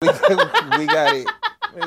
we got it.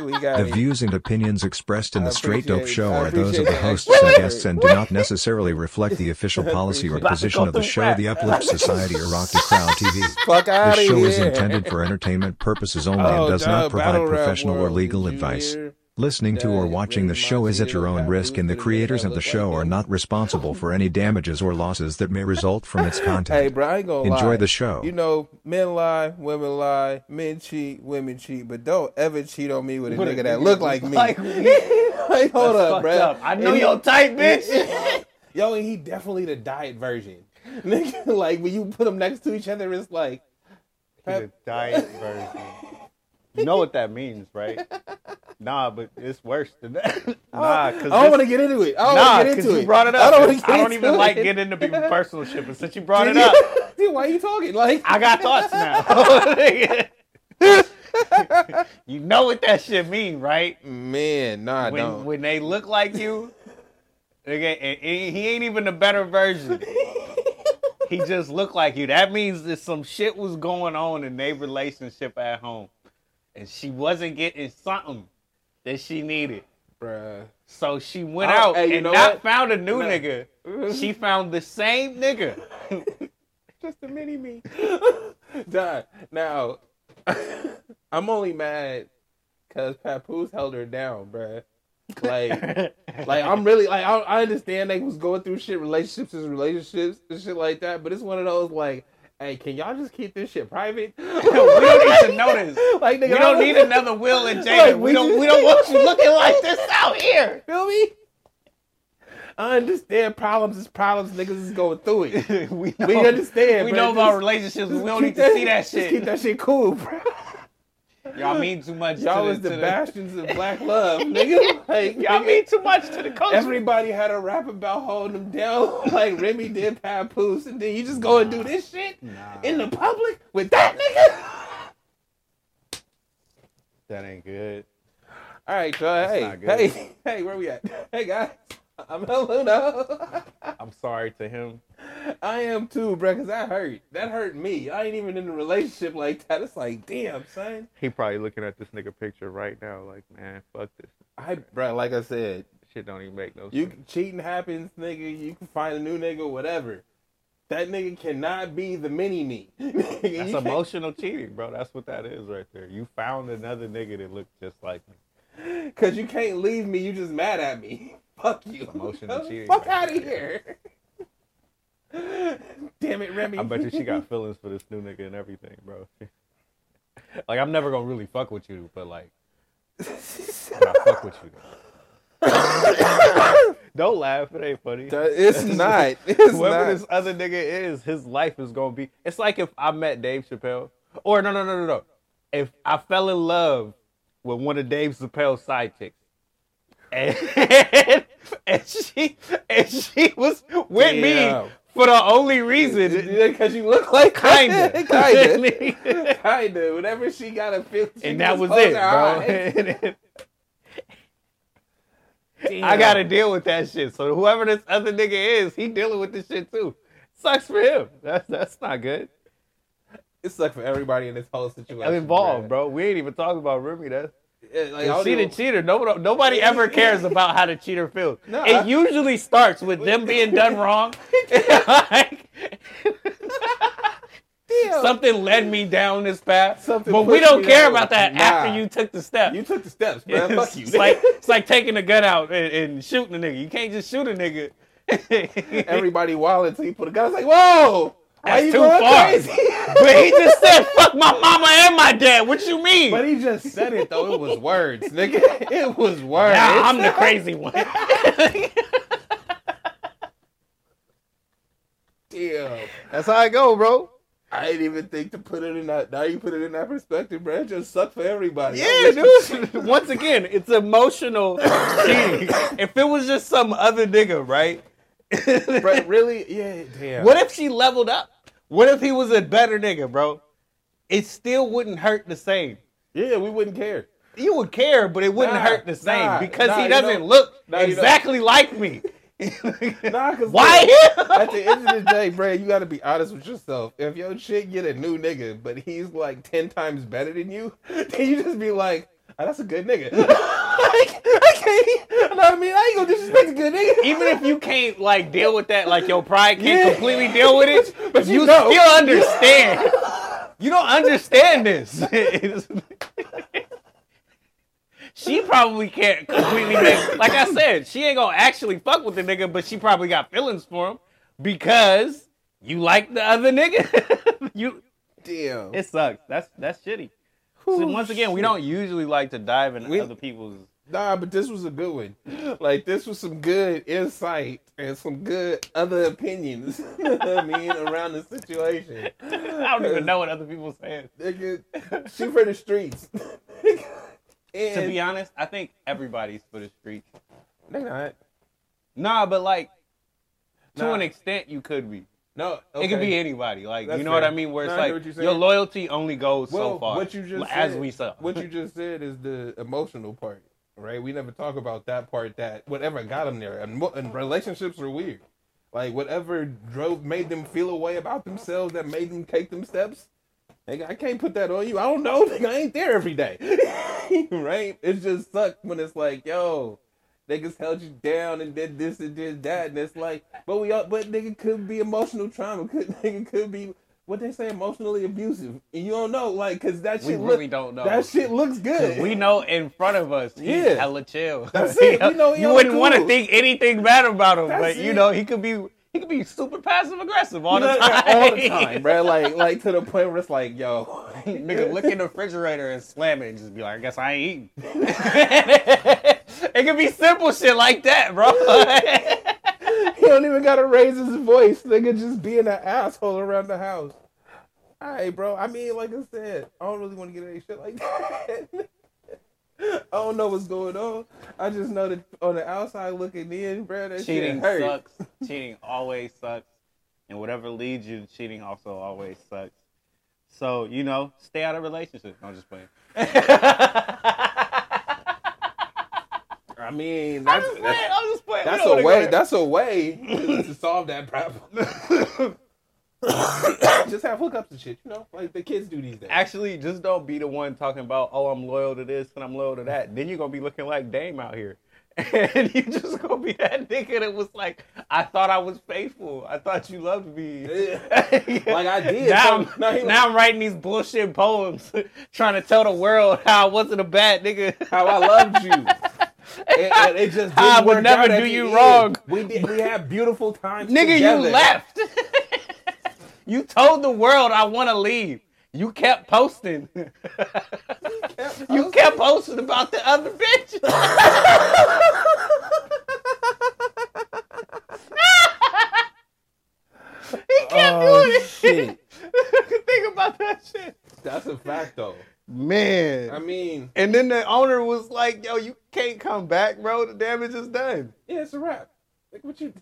We got The it. views and opinions expressed in the Straight Dope Show are those of the hosts extra and guests and do not necessarily reflect the official policy or position of the show. The Uplift Society, or Rock the Crowd TV. Fuck outta This show is intended for entertainment purposes only Oh, and does dog, not provide battle rap professional or legal advice. hear? Listening to or watching the show is at your own risk, and the creators of the show are not responsible for any damages or losses that may result from its Hey, content. bro, I ain't gonna Enjoy lie. the show. You know, men lie, women lie, men cheat, women cheat, but don't ever cheat on me with a With a nigga that nigga look like me. like Like, hold That's up, fucked bro. up. I know And your type, bitch. Yo, and he definitely the diet version. Nigga, like when you put them next to each other, it's like the diet version. You know what that means, right? Nah, but it's worse than that. nah, I don't want to get into it. I don't Nah, want to get because into you it. brought it up. I don't, wanna I don't even it. like getting into people's personal shit, but since you brought it up, Dude, why are you talking? Like I got thoughts now. you know what that shit mean, right? man, nah, when don't. when they look like you, nigga, and, and he ain't even a better version. he just look like you. That means that some shit was going on in their relationship at home, and she wasn't getting something that she needed. Bruh. So she went Oh, out hey, and not what? found a new No. nigga. She found the same nigga. Just a mini me. Done. Now, I'm only mad because Papoose held her down, bruh. Like, like I'm really like I, I understand they was going through shit, relationships is relationships and shit like that. But it's one of those like, hey, can y'all just keep this shit private? we don't need to know this. Like, nigga, we don't need another Will and Jada. Like, we, we don't. just- We don't want you looking like this out here. Feel me? I understand problems is problems. Niggas is going through it. we, We understand. We know about Just- relationships. We don't need to see that just keep that shit cool, bro. Y'all mean too much. Y'all to was the, the bastions of black love, nigga. Like, Y'all nigga, mean too much to the culture. everybody had a rap about holding them down, like Remy did Papoose, and then you just go and do this shit in the public with that nigga. that ain't good. All right, so hey, good. hey, hey, where we at? Hey guys, I'm Luna. I'm sorry to him. I am too, bro, because that hurt. That hurt me. I ain't even in a relationship like that. It's like, damn, son. He probably looking at this nigga picture right now, like, man, fuck this. I, bro, like I said, Shit don't even make no You sense. cheating happens, nigga. You can find a new nigga, whatever. That nigga cannot be the mini me. That's emotional cheating, bro. That's what that is right there. You found another nigga that looked just like me. Cause you can't leave me. You just mad at me. Fuck you. Emotional cheating Fuck right out of here. Damn it, Remy. I bet you she got feelings for this new nigga and everything, bro. like I'm never gonna really fuck with you, but like but I fuck with you. Don't laugh, it ain't funny. It's not. It's Whoever not. this other nigga is, his life is gonna be. It's like if I met Dave Chappelle, or no, no, no, no, no. If I fell in love with one of Dave Chappelle's side chicks, and, and she and she was with me for the only reason, Because you look like kinda, kinda, kinda. Whenever she got a fifty, and that was it, bro. I gotta deal with that shit. So whoever this other nigga is, he dealing with this shit too. Sucks for him. That's that's not good. It sucks for everybody in this whole situation. I'm involved, bro. We ain't even talking about Remy. That's like, don't she the cheater. Nobody, nobody ever cares about how the cheater feels. No, it I- usually starts with them being done wrong. Like, something led me down this path, Something but we don't care about that Nah. after you took the step. You took the steps, man. it's, Fuck you. it's like it's like taking a gun out and, and shooting a nigga. You can't just shoot a nigga. everybody wild until you put a gun. It's like, whoa, That's too far. but he just said, "Fuck my mama and my dad." What you mean? but he just said it though. It was words, nigga. It was words. Nah, I'm the crazy one. Damn. That's how I go, bro. I didn't even think to put it in that. Now you put it in that perspective, bro. It just sucked for everybody. Yeah, dude. Once again, it's emotional cheating. If it was just some other nigga, right? Bro, really? Yeah. Damn. What if she leveled up? What if he was a better nigga, bro? It still wouldn't hurt the same. Yeah, we wouldn't care. You would care, but it wouldn't Nah, hurt the same nah, because nah, he doesn't know- look you know- exactly like me. Nah, cause Why look, him? At the end of the day, bro, you gotta be honest with yourself. If your chick get a new nigga, but he's like ten times better than you, then you just be like, oh, that's a good nigga. like, I can't. You know what I mean? I ain't gonna disrespect a good nigga. Even if you can't like deal with that, like your pride can't Yeah. completely deal with it, But- but but you you know. still understand. You don't understand this. She probably can't completely make. Like I said, she ain't gonna actually fuck with the nigga, but she probably got feelings for him because you like the other nigga. you. Damn. It sucks. That's that's shitty. So once again, we don't usually like to dive into We- other people's. Nah, but this was a good one. Like this was some good insight and some good other opinions. you know what I mean around the situation. I don't even know what other people saying. Nigga, she for the streets. and To be honest, I think everybody's for the streets. they not. Nah, but like to Nah. an extent, you could be. No, It could be anybody. Like That's you know what. I mean? Where it's No, like your loyalty only goes Well, so far. what you just as said, we saw. What you just said is the emotional part, right? We never talk about that part. That whatever got them there, and, and relationships are weird. Like whatever drove made them feel a way about themselves, that made them take them steps. Nigga, I can't put that on you. I don't know. Nigga, I ain't there every day, right? It just sucks when it's like, yo, niggas held you down and did this and did that, and it's like, but we, all, but nigga could be emotional trauma. Could nigga could be what they say emotionally abusive, and you don't know, like, cause that shit we really look, don't know. that shit looks good. we know in front of us, he's Yeah. hella chill. That's it. We know you wouldn't want to think anything bad about him, That's but you know he could be he could be super passive aggressive all You know, the time. all the time, bro. Like, like to the point where it's like, yo, Nigga, look in the refrigerator and slam it and just be like, I guess I ain't eating. It could be simple shit like that, bro. he don't even gotta raise his voice. Nigga, just being an asshole around the house. All right, bro. I mean, like I said, I don't really want to get any shit like that. I don't know what's going on. I just know that on the outside looking in, bro, that cheating sucks. Cheating always sucks. And whatever leads you to cheating also always sucks. So, you know, stay out of relationships. No, I'm just playing. I mean, I'm that's just playing. I'm just playing. That's a way. That's a way to solve that problem. just have hookups and shit, you know, like the kids do these days. Actually, just don't be the one talking about, oh, I'm loyal to this and I'm loyal to that. Then you're gonna be looking like Dame out here. And you just gonna be that nigga that was like, I thought I was faithful. I thought you loved me. Like I did. Now, So- I'm, now he- now I'm writing these bullshit poems trying to tell the world how I wasn't a bad nigga. how I loved you. And, it just I would never do you end. wrong. We did. We had beautiful times. Nigga, together. you left. you told the world I want to leave. You kept posting. you kept posting about the other bitch. he kept Oh, doing it. shit. Think about that shit. That's a fact, though. Man. I mean, and then the owner was like, yo, you can't come back, bro. The damage is done. yeah, it's a wrap. Like what you?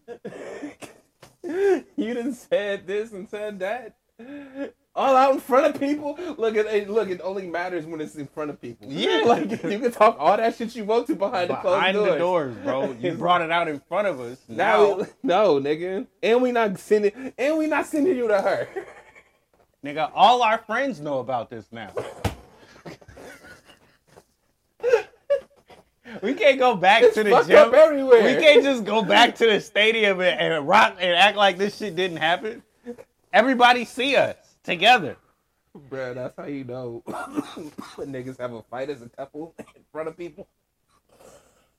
you didn't said this and said that. All out in front of people. Look at it. Look, it only matters when it's in front of people. Yeah. like you can talk all that shit you want to behind, the closed Behind doors. the doors, bro. You brought it out in front of us. Now, Now, no, nigga, and we not sending, and we not sending you to her. nigga, all our friends know about this now. we can't go back It's to the gym. everywhere. We can't just go back to the stadium and, and rock and act like this shit didn't happen. Everybody see us together. Bruh, that's how you know when niggas have a fight as a couple in front of people.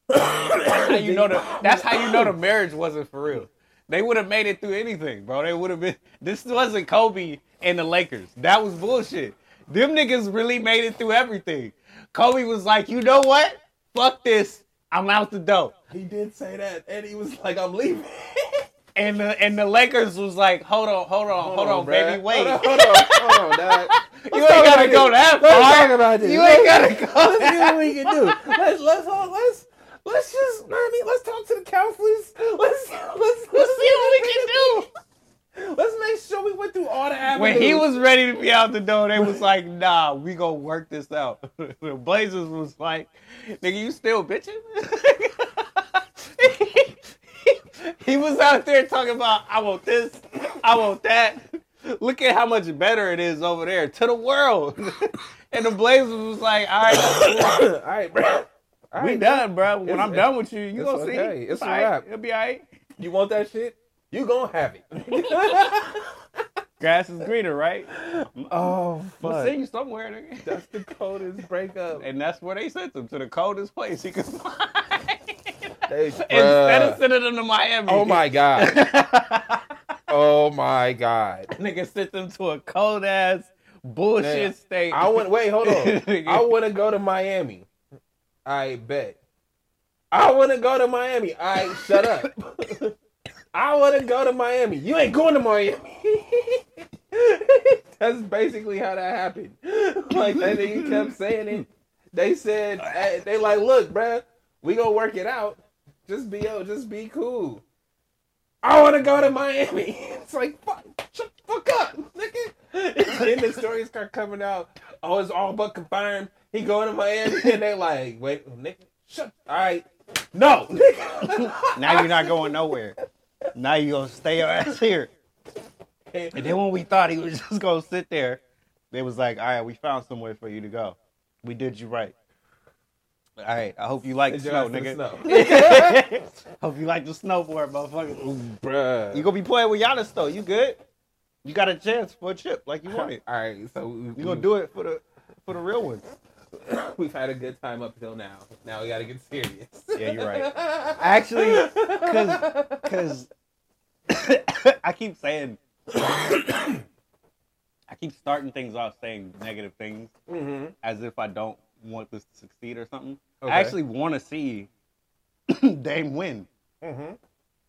That's how you know the. That's how you know the marriage wasn't for real. They would have made it through anything, bro. They would have been. This wasn't Kobe and the Lakers. That was bullshit. Them niggas really made it through everything. Kobe was like, you know what? Fuck this. I'm out the door. He did say that, and he was like, "I'm leaving." And the and the Lakers was like, hold on, hold on, hold, on, bruh. baby, wait. Hold on, hold on, hold on, dog. You ain't gotta go that Let's far. talk about this. You ain't gotta go Let's see what we can do. Let's let's all let's let's just. I mean, let's talk to the counselors. Let's let's let's, Let's see what we can do. Let's make sure we went through all the avenues. When he was ready to be out the door, they was like, nah, we gonna work this out. the Blazers was like, nigga, you still bitching? He was out there talking about, I want this, I want that. Look at how much better it is over there to the world. and the Blazers was like, all right, all right, bro. All we right, done, bro. When It's- I'm done with you, you gonna see. okay. It's a all right. wrap. It'll be all right. You want that shit? You gonna have it. Grass is greener, right? oh I'm gonna send you somewhere, nigga. That's the coldest breakup. And that's where they sent him to the coldest place he could find. They, Instead of sending them to Miami. oh my god. oh my god. Nigga sent them to a cold ass bullshit Man, state. I want wait, hold on. I want to go to Miami. I bet. I want to go to Miami. I shut up. I want to go to Miami. You ain't going to Miami. That's basically how that happened. Like that nigga kept saying it. They said they like, look, bruh, we gonna work it out. Just be yo, just be cool. I want to go to Miami. It's like, fuck, shut the fuck up, nigga. then the stories start coming out. Oh, it's all but confirmed. He going to Miami, and they like, wait, nigga, shut. All right, no, nigga. now you're not going nowhere. Now you gonna stay your ass here. And then when we thought he was just gonna sit there, they was like, all right, we found somewhere for you to go. We did you right. All right, I hope you like the snow, the nigga. snow. hope you like the snowboard, motherfucker. Bruh. You gonna be playing with Giannis though. You good? You got a chance for a chip like you wanted. All right, so we, You gonna do it for the for the real ones. We've had a good time up till now. Now we gotta get serious. Yeah, you're right. Actually, cause, cause I keep saying, I keep starting things off saying negative things hmm as if I don't want this to succeed or something. Okay. I actually want to see Dame win, hmm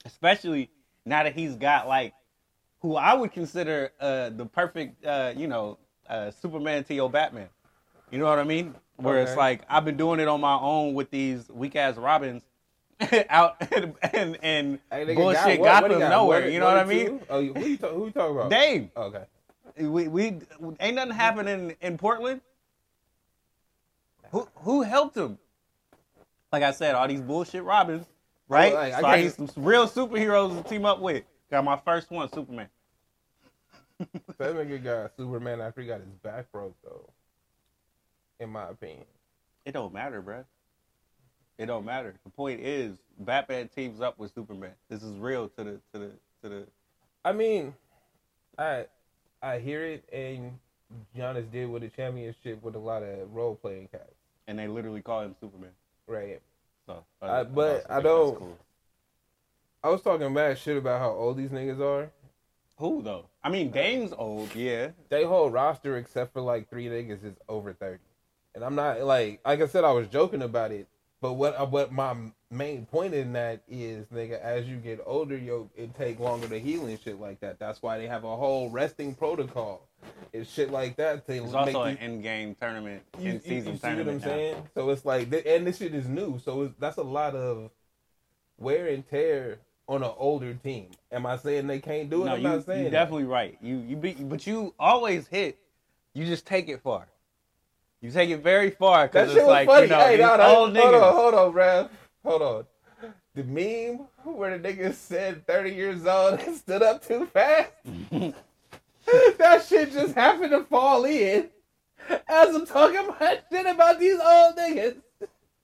especially now that he's got like who I would consider uh, the perfect, uh, you know, uh, Superman to your Batman. You know what I mean? Where it's like I've been doing it on my own with these weak ass Robins out and and, and Hey, bullshit got he them nowhere. One- you know what I mean? Oh, who you, talk, who you talking about? Dame, oh, Okay. we we ain't nothing happening in Portland. Who who helped him? Like I said, all these bullshit Robins, right? Oh, like, I so I can't- need some real superheroes to team up with. Got my first one, Superman. That nigga got Superman after he got his back broke, though. In my opinion. It don't matter, bruh. It don't matter. The point is, Batman teams up with Superman. This is real to the to the to the. I mean, I I hear it, and Giannis did with a championship with a lot of role playing cats, And they literally call him Superman. right? So, I- uh, but also I don't- cool. I was talking mad shit about how old these niggas are. Who though? I mean, Dame's old, yeah. They whole roster, except for like three niggas, is over thirty. And I'm not like like I said, I was joking about it. But what uh, what my main point in that is, nigga, as you get older, yo, it take longer to heal and shit like that. That's why they have a whole resting protocol and shit like that. There's make also an in-game tournament, you, you- in-season tournament. you see what I'm saying? So it's like, and this shit is new, so it's, that's a lot of wear and tear on an older team. Am I saying they can't do it? No, I'm you, not saying you're definitely right. You you be, but you always hit. You just take it far. You take it very far because it's like funny. you know hey, these no, no, old hold niggas. on, hold on, bruh. Hold on. The meme where the nigga said 30 years old and stood up too fast. that shit just happened to fall in as I'm talking my shit about these old niggas.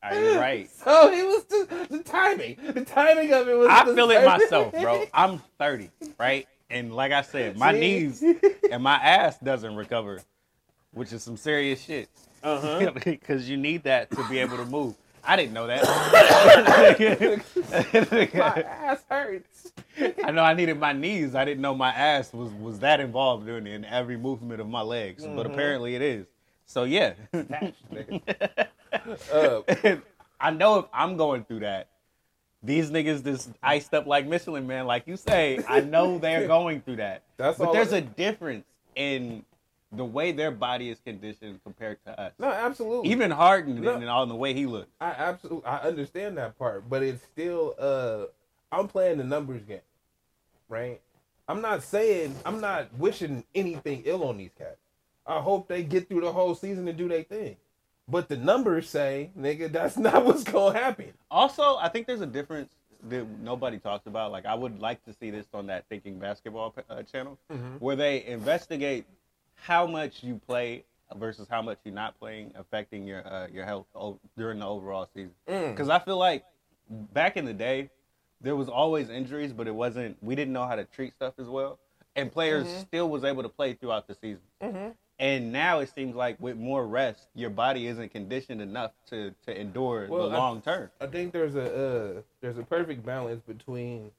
Ah, Are you right? So it was just the timing. The timing of it was. I feel it myself, bro. I'm 30, right? And like I said, my See? knees and my ass doesn't recover, which is some serious shit. Uh-huh. Because you need that to be able to move. I didn't know that. My ass hurts. I know I needed my knees. I didn't know my ass was was that involved in, in every movement of my legs, but Mm-hmm. apparently it is. So yeah, Uh, I know if I'm going through that, these niggas just iced up like Michelin man, like you say. I know they're going through that. That's but there's it- a difference in the way their body is conditioned compared to us. no, absolutely. Even Harden No. and all the way he looks. I absolutely I understand that part, but it's still uh I'm playing the numbers game. Right? I'm not saying I'm not wishing anything ill on these cats. I hope they get through the whole season and do their thing. But the numbers say, nigga, that's not what's gonna happen. Also, I think there's a difference. that nobody talks about. Like I would like to see this on that Thinking Basketball uh, channel, Mhm. where they investigate how much you play versus how much you're not playing, affecting your uh, your health o- during the overall season. Mm. Because I feel like back in the day, there was always injuries, but it wasn't. We didn't know how to treat stuff as well, and players Mhm. still was able to play throughout the season. Mhm. And now it seems like with more rest, your body isn't conditioned enough to to endure Well, the I- long term. I think there's a uh, there's a perfect balance between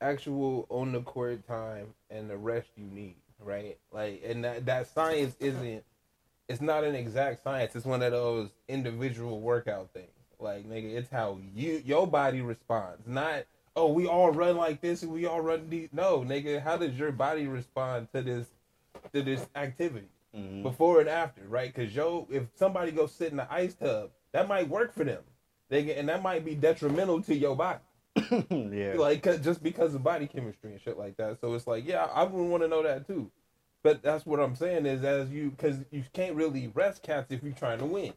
actual on the court time and the rest you need, right? Like, and that that science isn't it's not an exact science. It's one of those individual workout things. Like, nigga, it's how you your body responds, not oh we all run like this and we all run these. No, nigga, how does your body respond to this to this activity? Mhm. before and after, right? Because yo, if somebody goes sit in the ice tub, that might work for them. They get, and that might be detrimental to your body, yeah. Like just because of body chemistry and shit like that. So it's like, yeah, I would want to know that too. But that's what I'm saying is as you because you can't really rest cats if you're trying to win,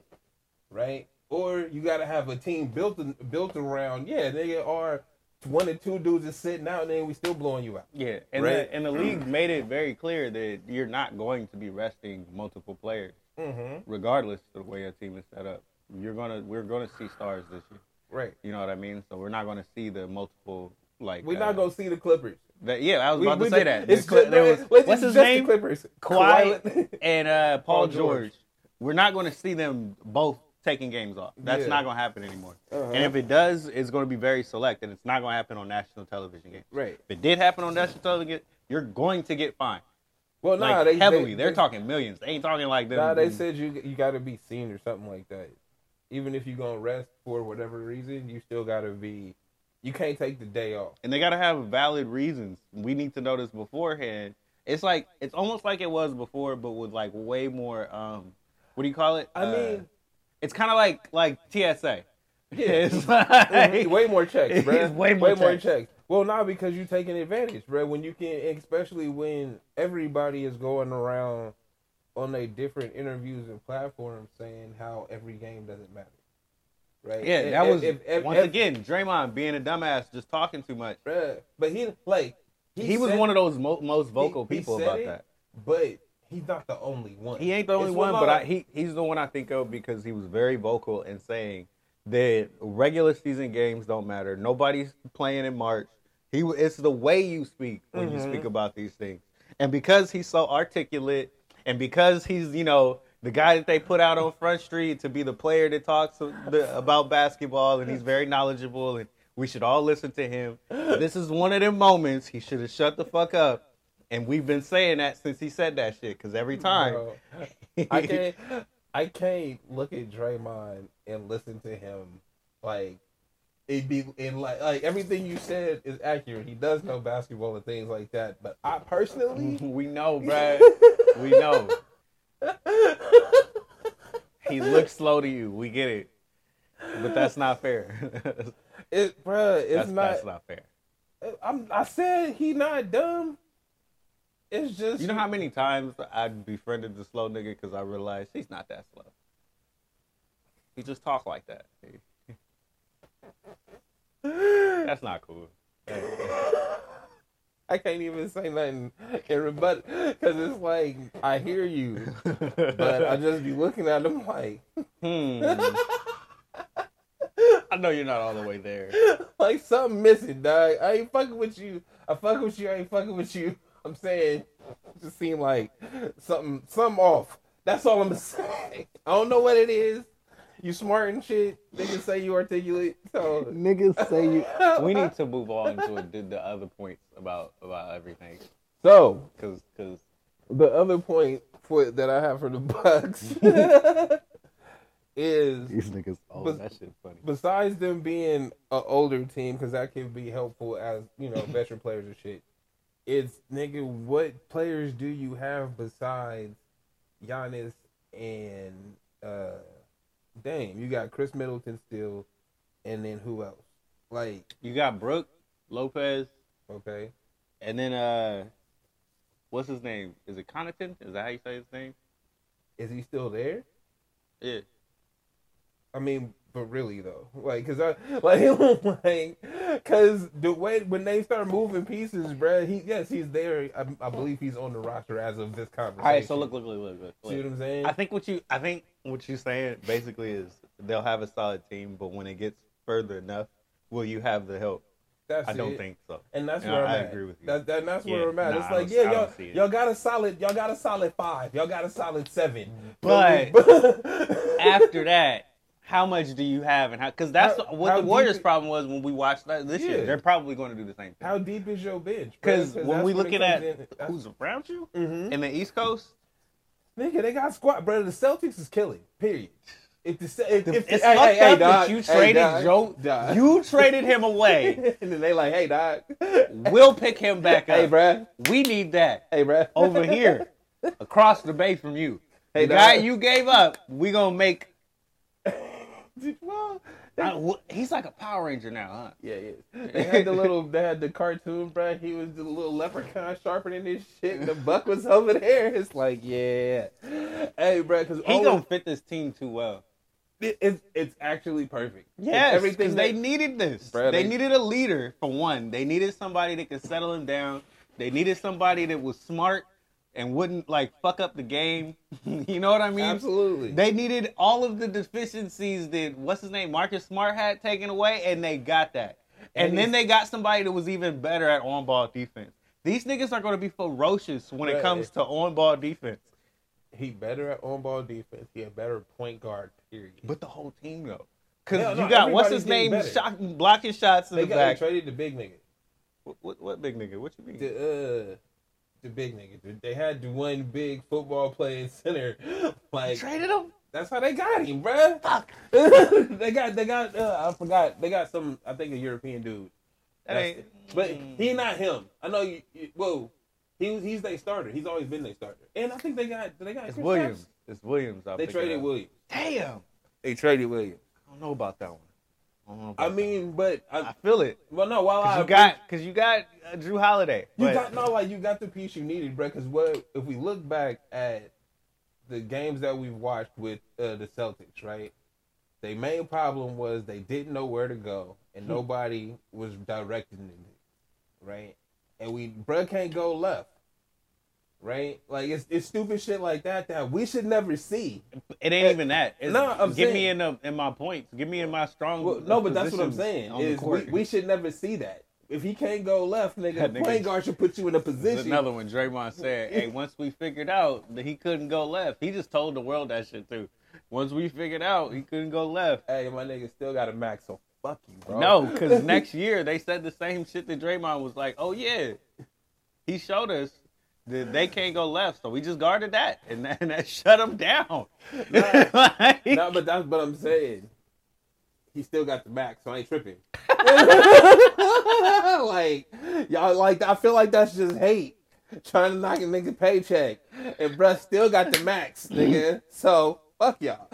right? Or you got to have a team built built around. Yeah, they are one or two dudes is sitting out, and then we still blowing you out. Yeah, and Right. the and the league made it very clear that you're not going to be resting multiple players, Mm-hmm. regardless of the way your team is set up. You're gonna we're gonna see stars this year. Right. You know what I mean? So we're not gonna see the multiple like. We're uh, not gonna see the Clippers. That, yeah, I was We- about to say did- that. It's The Cl- just, there was, what's his name? Clippers. Kawhi and uh, Paul, Paul George. George. We're not going to see them both taking games off. That's Yeah. not going to happen anymore. Uh-huh. And if it does, it's going to be very select, and it's not going to happen on national television games. Right. If it did happen on national television, you're going to get fined. Well, Like nah, they heavily. They, are they, talking millions. They ain't talking like them. Nah, they said you you got to be seen or something like that. Even if you're gonna rest for whatever reason, you still got to be. You can't take the day off. and they got to have valid reasons. We need to know this beforehand. It's like it's almost like it was before, but with like way more. um What do you call it? I Uh, mean, it's kind of like like TSA. Yeah. it's like, way more checks, bro. It's way more checks. checks. Well, not because you're taking advantage, bro. When you can, especially when everybody is going around on their different interviews and platforms saying how every game doesn't matter, right? Yeah, And- that was if- if- once if- again Draymond being a dumbass, just talking too much. bruh. But he like He, was one of those mo- most vocal he- he people said about it, that. But he's not the only one. He ain't the only It's one, but I, he he's the one I think of because he was very vocal in saying that regular season games don't matter. Nobody's playing in March. He it's the way you speak when you Mhm. speak about these things, and because he's so articulate, and because he's you know the guy that they put out on Front Street to be the player that talks the, about basketball, and he's very knowledgeable, and we should all listen to him. This is one of them moments he should have shut the fuck up. And we've been saying that since he said that shit. Because every time, Bro, I can't. I can't look at Draymond and listen to him like it be in like like everything you said is accurate. He does know basketball and things like that. But I personally, we know, bruh. We know. He looks slow to you. We get it. But that's not fair. it, bruh, it's that's, not. that's not fair. I'm, I said he not dumb. It's just You know how many times I befriended the slow nigga because I realized he's not that slow. He just talk like that. That's not cool. I can't even say nothing in rebut because it's like I hear you, but I just be looking at them like. Hmm. I know you're not all the way there. like something missing, dog. I ain't fucking with you. I fuck with you. I ain't fucking with you. I'm saying, just seem like something, something off. That's all I'm saying. I don't know what it is. You smart and shit. Niggas say you articulate. So Niggas say you. We need to move on to the, the other points about about everything, so cause cause the other point for that I have for the Bucks is these niggas. Oh, But- that shit funny. besides them being an older team, because that can be helpful as you know veteran players and shit. It's nigga, what players do you have besides Giannis and uh Dame? You got Khris Middleton still, and then who else? Like, You got Brook Lopez, okay, and then uh, what's his name? Is it Connaughton? Is that how you say his name? is he still there? Yeah. I mean, but really though, like, cause I like, like, cause the way when they start moving pieces, bruh, he yes, he's there. I, I believe he's on the roster as of this conversation. All right, so look, look, look, look, look. see what I'm saying? I think what you, I think what you're saying basically is they'll have a solid team, but when it gets further enough, will you have the help? That's I don't it. think so. And that's And where I- I'm I at. agree with you. That, that, that's Yeah, where I'm at. nah, it's like, yeah, y'all, y'all got a solid, y'all got a solid five. Y'all got a solid seven. But- But- After that, how much do you have, and how? Because that's How- what how the Warriors' problem was when we watched that this Yeah. year. They're probably going to do the same thing. how deep is your bench? Because when we looking at who's who's around you hmm in the East Coast, nigga, they got squad, brother. The Celtics is killing. Period. If the if, if, it's hey, fucked hey, hey, up that dog, you hey, traded dog, Joe. dog. You traded him away. and then they like, hey, dog. We'll pick him back up. Hey, bruh. We need that Hey, bruh. over here, across the bay from you. Hey, the guy you gave up, we gonna make. well, I- wh- he's like a Power Ranger now, huh? Yeah, yeah. They had the little, they had the cartoon, bro. He was the little leprechaun sharpening his shit. And the buck was over there. It's like, yeah. Hey, bro, because He gonna fit this team too well. it, it's it's actually perfect. Yes, everything they needed this. Bruh, they, they- needed a leader for one. They needed somebody that could settle him down. They needed somebody that was smart and wouldn't like fuck up the game. you know what I mean? Absolutely. They needed all of the deficiencies that what's his name Marcus Smart had taken away, and they got that. And, And then they got somebody that was even better at on ball defense. These niggas are going to be ferocious when it comes to on ball defense. he better at on ball defense. He a better point guard. Period. But the whole team though, because no, you got what's his name shot, blocking shots in they the got back. they traded the big nigga. What, what, what big nigga? What you mean? The uh, the big nigga. They had the one big football playing center. Like traded him? That's how they got him, bruh. Fuck. they got, they got. Uh, I forgot. They got some. I think a European dude. That ain't- But he not him. I know you. you whoa, he was. He's their starter. He's always been their starter. And I think they got. They got. It's Chris Williams. Stapps? It's Williams. I'm They traded of. Williams. Damn. They traded Williams. I don't know about that one. I, don't know about I mean, but. I, I feel it. well, no. While Cause I you got, cause you got uh, Jrue Holiday. You but- got no like you got the piece you needed, bro. Because what if we look back at the games that we've watched with uh, the Celtics, right? Their main problem was they didn't know where to go, and Hmm. nobody was directing them, right? And we, bro, can't go left, right? Like it's it's stupid shit like that that we should never see. It ain't eh, even that. It's, No, I'm give me in the in my points. Give me in my strong. Well, no, but that's what I'm saying. Is we, we should never see that. If he can't go left, nigga, That the nigga- point guard should put you in a position. another one. Draymond said, "Hey, once we figured out that he couldn't go left, he just told the world that shit too. Once we figured out he couldn't go left, Hey, my nigga still got a max, so fuck you, bro. no, because next year they said the same shit that Draymond was like, oh yeah, he showed us they can't go left, so we just guarded that, and that, and that shut them down. Like- no, but that's what I'm saying. He still got the max, so I ain't tripping. like y'all, like I feel like that's just hate, trying to knock a nigga paycheck, and bruh still got the max, nigga. So fuck y'all.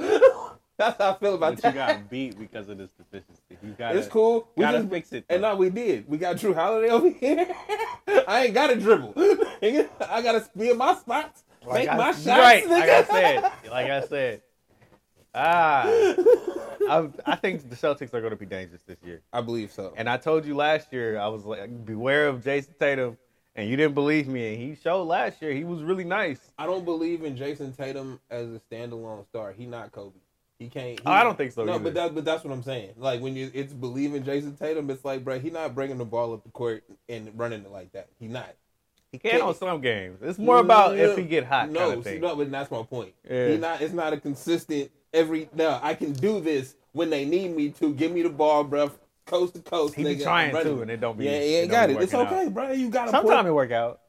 that's how I feel about but you got beat because of this deficiency. You got it's cool. We Gotta just fix it. And though. no, we did. We got Jrue Holiday over here. I ain't got to dribble. I gotta be in my spots, make I- my shots. Right, like I said, like I said. Ah, I, I think the Celtics are going to be dangerous this year. I believe so. And I told you last year, I was like, beware of Jayson Tatum, and you didn't believe me. And he showed last year he was really nice. I don't believe in Jayson Tatum as a standalone star. He not Kobe. He can't. he- I don't think so No, either. but that, but that's what I'm saying. Like when you it's believing Jayson Tatum, it's like, bro, he not bringing the ball up the court and running it like that. He not. He can on some games. It's more about if he get hot No, kind of no, but that's my point. Yeah. He not. It's not a consistent every. No, I can do this when they need me to. Give me the ball, bro. Coast to coast. He be nigga, trying to, and it don't be- Yeah, he ain't got it. It's okay, bro. You got Sometimes it work out.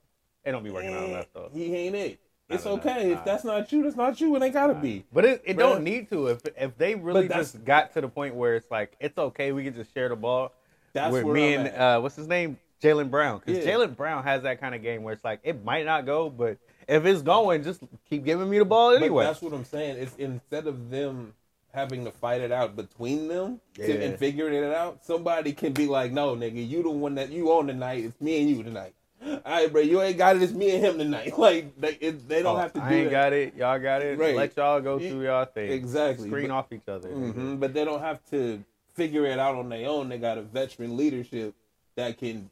It don't be working out Eh, enough though. He ain't it. It's Nah, nah, okay. nah. If that's not you, that's not you, and they gotta be. But it, it don't need to. If if they really just got to the point where it's like it's okay, we can just share the ball. That's with where me I'm and at. uh, what's his name, Jaylen Brown. Because Yeah. Jaylen Brown has that kind of game where it's like it might not go, but if it's going, just keep giving me the ball But anyway. that's what I'm saying. It's instead of them having to fight it out between them to, and figuring it out, somebody can be like, "No, nigga, you the one that you on tonight. It's me and you tonight." All right, bro, you ain't got it. It's me and him tonight. Like they, it, they don't Oh, have to do I ain't that. got it. Y'all got it. Right. Let y'all go through y'all thing. Exactly. Screen But- off each other. hmm But they don't have to figure it out on their own. They got a veteran leadership that can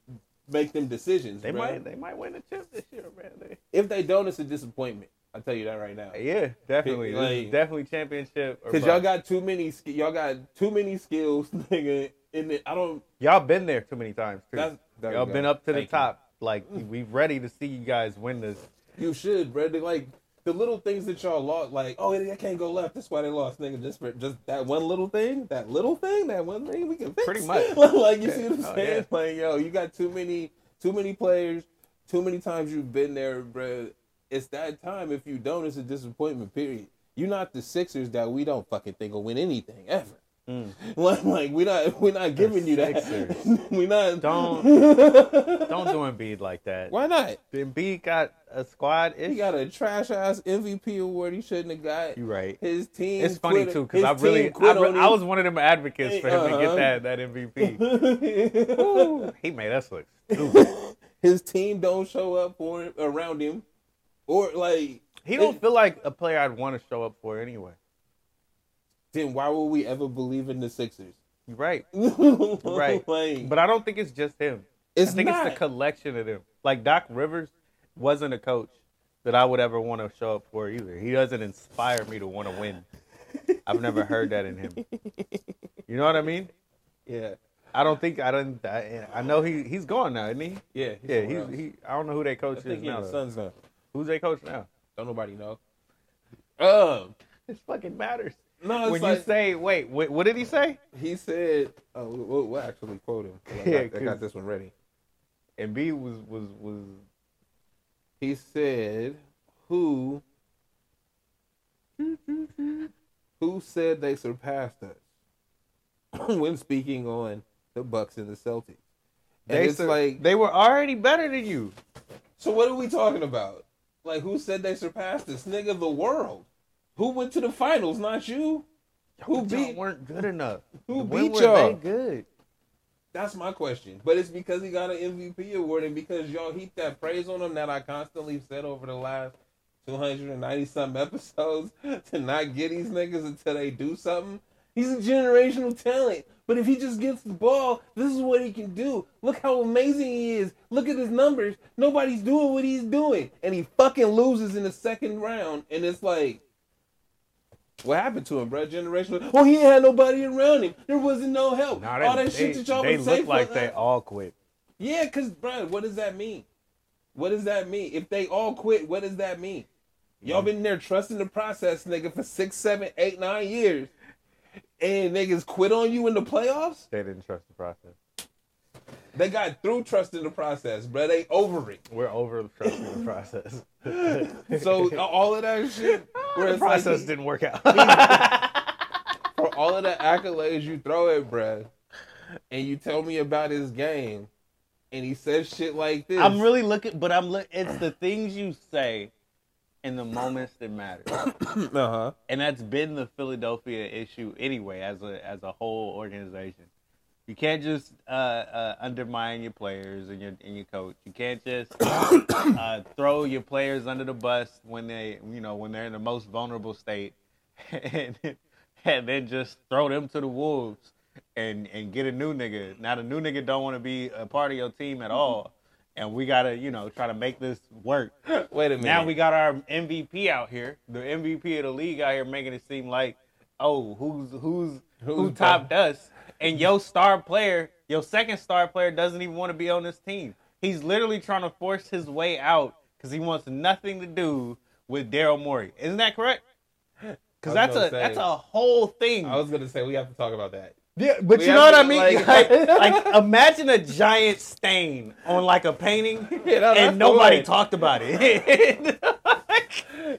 make them decisions. They bro. might they might win the chip this year, man. They- If they don't, it's a disappointment. I tell you that right now. yeah, definitely. Like- definitely championship. Cause y'all got too many. Y'all got too many skills, nigga. It, I don't. y'all been there too many times too. Y'all been up to the Thank you. Like mm. we ready to see you guys win this. You should, bro. Like the little things that y'all lost, like oh, they can't go left. That's why they lost, nigga. Just for just that one little thing, that little thing, that one thing we can fix. Pretty much. like you see what I'm Oh, saying? yeah. Like yo, you got too many, too many players, too many times you've been there, bro. It's that time. If you don't, it's a disappointment. Period. You're not the Sixers that we don't fucking think will win anything ever. Mm. Like, like we not we're not giving you that. Sixers. we not Don't don't do Embiid like that. Why not? Embiid got a squad. He got a trash ass MVP award. He shouldn't have got. You right. His team. It's funny quit- too because I really I, re- I was one of them advocates for him to Uh-huh. get that that MVP. Ooh, he made us look stupid. his team don't show up for him around him, or like He don't feel like a player I'd want to show up for anyway. Then why would we ever believe in the Sixers? You're right. right. Right. Like, But I don't think it's just him. it's I think not. it's the collection of them. Like Doc Rivers wasn't a coach that I would ever want to show up for either. He doesn't inspire me to want to win. I've never heard that in him. You know what I mean? yeah. I don't think I don't. I, I know he he's gone now, isn't he? Yeah. Yeah, somewhere else. he's he. I don't know who they I coach is think now. the. Suns now. Who's they coach now? Don't nobody know. Um. It fucking matters. No, it's when like you say, wait, what, what did he say? he said. Oh, we'll, we'll actually quote him. I, Yeah, got, I got this one ready. Embiid was was was He said, "Who? Who said they surpassed us?" when speaking on the Bucks and the Celtics, and they it's sur- like, they were already better than you. so what are we talking about? Like, who said they surpassed us? Nigga, the world. Who went to the finals? Not you. Who y'all beat? weren't good enough. Who beat were y'all? they good? That's my question. But it's because he got an MVP award and because y'all heap that praise on him that I constantly said over the last 290 something episodes to not get these niggas until they do something. He's a generational talent. But if he just gets the ball, this is what he can do. Look how amazing he is. Look at his numbers. Nobody's doing what he's doing. And he fucking loses in the second round. And it's like, what happened to him, bro? Generational. Well, oh, he ain't had nobody around him. There wasn't no help. Nah, they, All that they, shit that y'all they look like for they all quit. yeah, cause bro, what does that mean? What does that mean? If they all quit, what does that mean? Y'all mm. been there trusting the process, nigga, for six, seven, eight, nine years, and niggas quit on you in the playoffs. They didn't trust the process. They got through trusting the process, bro. They over it. We're over trusting the process. So all of that shit, where the it's like process didn't work out. for all of the accolades you throw at bruh, and you tell me about his game, and he says shit like this. I'm really looking, but I'm look. It's the things you say in the moments that matter, uh huh. and that's been the Philadelphia issue anyway, as a as a whole organization. You can't just uh, uh, undermine your players and your and your coach. You can't just uh, throw your players under the bus when they, you know, when they're in the most vulnerable state, and and then just throw them to the wolves and and get a new nigga. Now the new nigga don't want to be a part of your team at all, and we gotta, you know, try to make this work. Wait a minute. Now we got our MVP out here, the MVP of the league out here, making it seem like, oh, who's who's who topped us, and your star player, your second star player, doesn't even want to be on this team. He's literally trying to force his way out because he wants nothing to do with Daryl Morey. Isn't that correct? Because that's a say- that's a whole thing. I was gonna say we have to talk about that. Yeah, but We you have know what to, I mean? like- Like, like, imagine a giant stain on like a painting, Yeah, no, and nobody way. talked about it.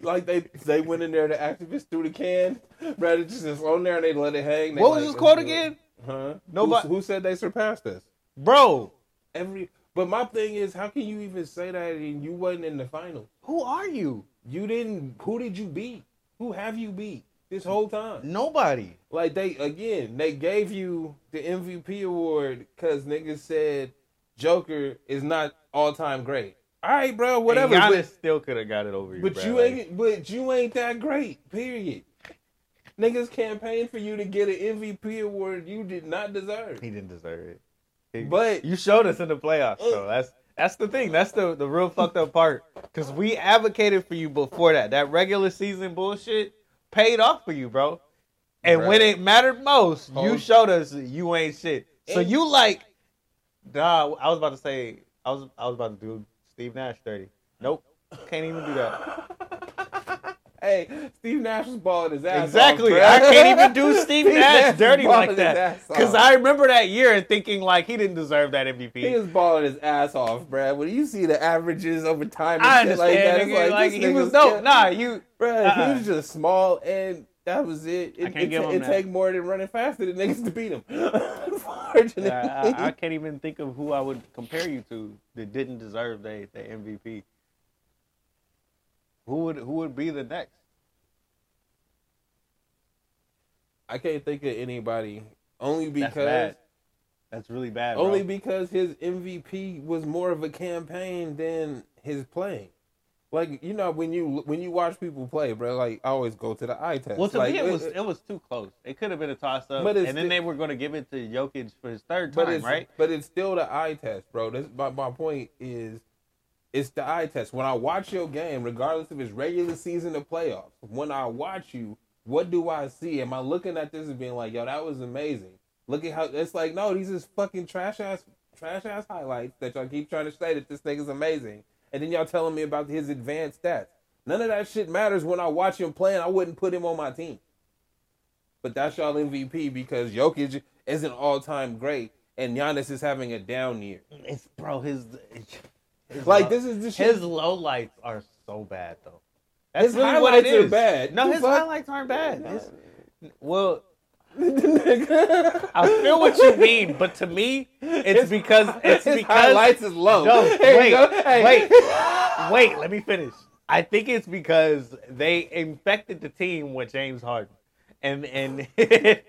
Like they they went in there, the activists threw the can, bro. It just is on there and they let it hang. They what was like, his quote do it. again, Huh? Nobody- Who, who said they surpassed us? bro? Every. But my thing is, how can you even say that and you wasn't in the final? Who are you? You didn't. Who did you beat? Who have you beat this whole time? Nobody. Like they again, they gave you the MVP award because niggas said Joker is not all time great. All right, bro, Whatever. whatever. Giannis still could have got it over you. but bro. you ain't but you ain't that great. Period. Niggas campaigned for you to get an MVP award you did not deserve. He didn't deserve it. He- But you showed us in the playoffs, though. That's that's the thing. That's the the real fucked up part. Because we advocated for you before that. That regular season bullshit paid off for you, bro. And when it mattered most, you showed us you ain't shit. So And- you like, nah. I was about to say, I was I was about to do Steve Nash thirty. Nope, can't even do that. Hey, Steve Nash was balling his ass off. Exactly. off. I can't even do Steve Nash was dirty like that. Because. I remember that year and thinking like he didn't deserve that MVP. He was balling his ass off, Brad. When you see the averages over time and I shit like understand. that, like, like, he was dope. Nah, you. Bruh, Uh-uh. he was just small and that was it. It, I it, give ta- him it take more than running faster than niggas to beat him. I, Unfortunately. I, I can't even think of who I would compare you to that didn't deserve the, the MVP. Who would who would be the next? I can't think of anybody only That's because bad. That's really bad. Bro. only because his MVP was more of a campaign than his playing. Like you know when you when you watch people play, bro. Like I always go to the eye test. well, to like, me, it was it was too close. It could have been a toss up, But and then sti- they were going to give it to Jokic for his third but time, it's right? but it's still the eye test, bro. That's my my point is it's the eye test. When I watch your game, regardless if it's regular season or playoffs, when I watch you, what do I see? Am I looking at this and being like, yo, that was amazing? Look at how it's like, no, these is fucking trash ass trash ass highlights that y'all keep trying to say that this nigga's amazing. And then y'all telling me about his advanced stats. None of that shit matters when I watch him playing. I wouldn't put him on my team. But that's y'all MVP because Jokic is an all time great and Giannis is having a down year. It's bro, his, his Like low- this is shit. his low lights are so bad though. That's His really what it highlights bad. No, his fuck? highlights aren't bad. His- well, I feel what you mean, but to me, it's because it's his because highlights is low. No, wait. Hey. wait, wait. Let me finish. I think it's because they infected the team with James Harden, and and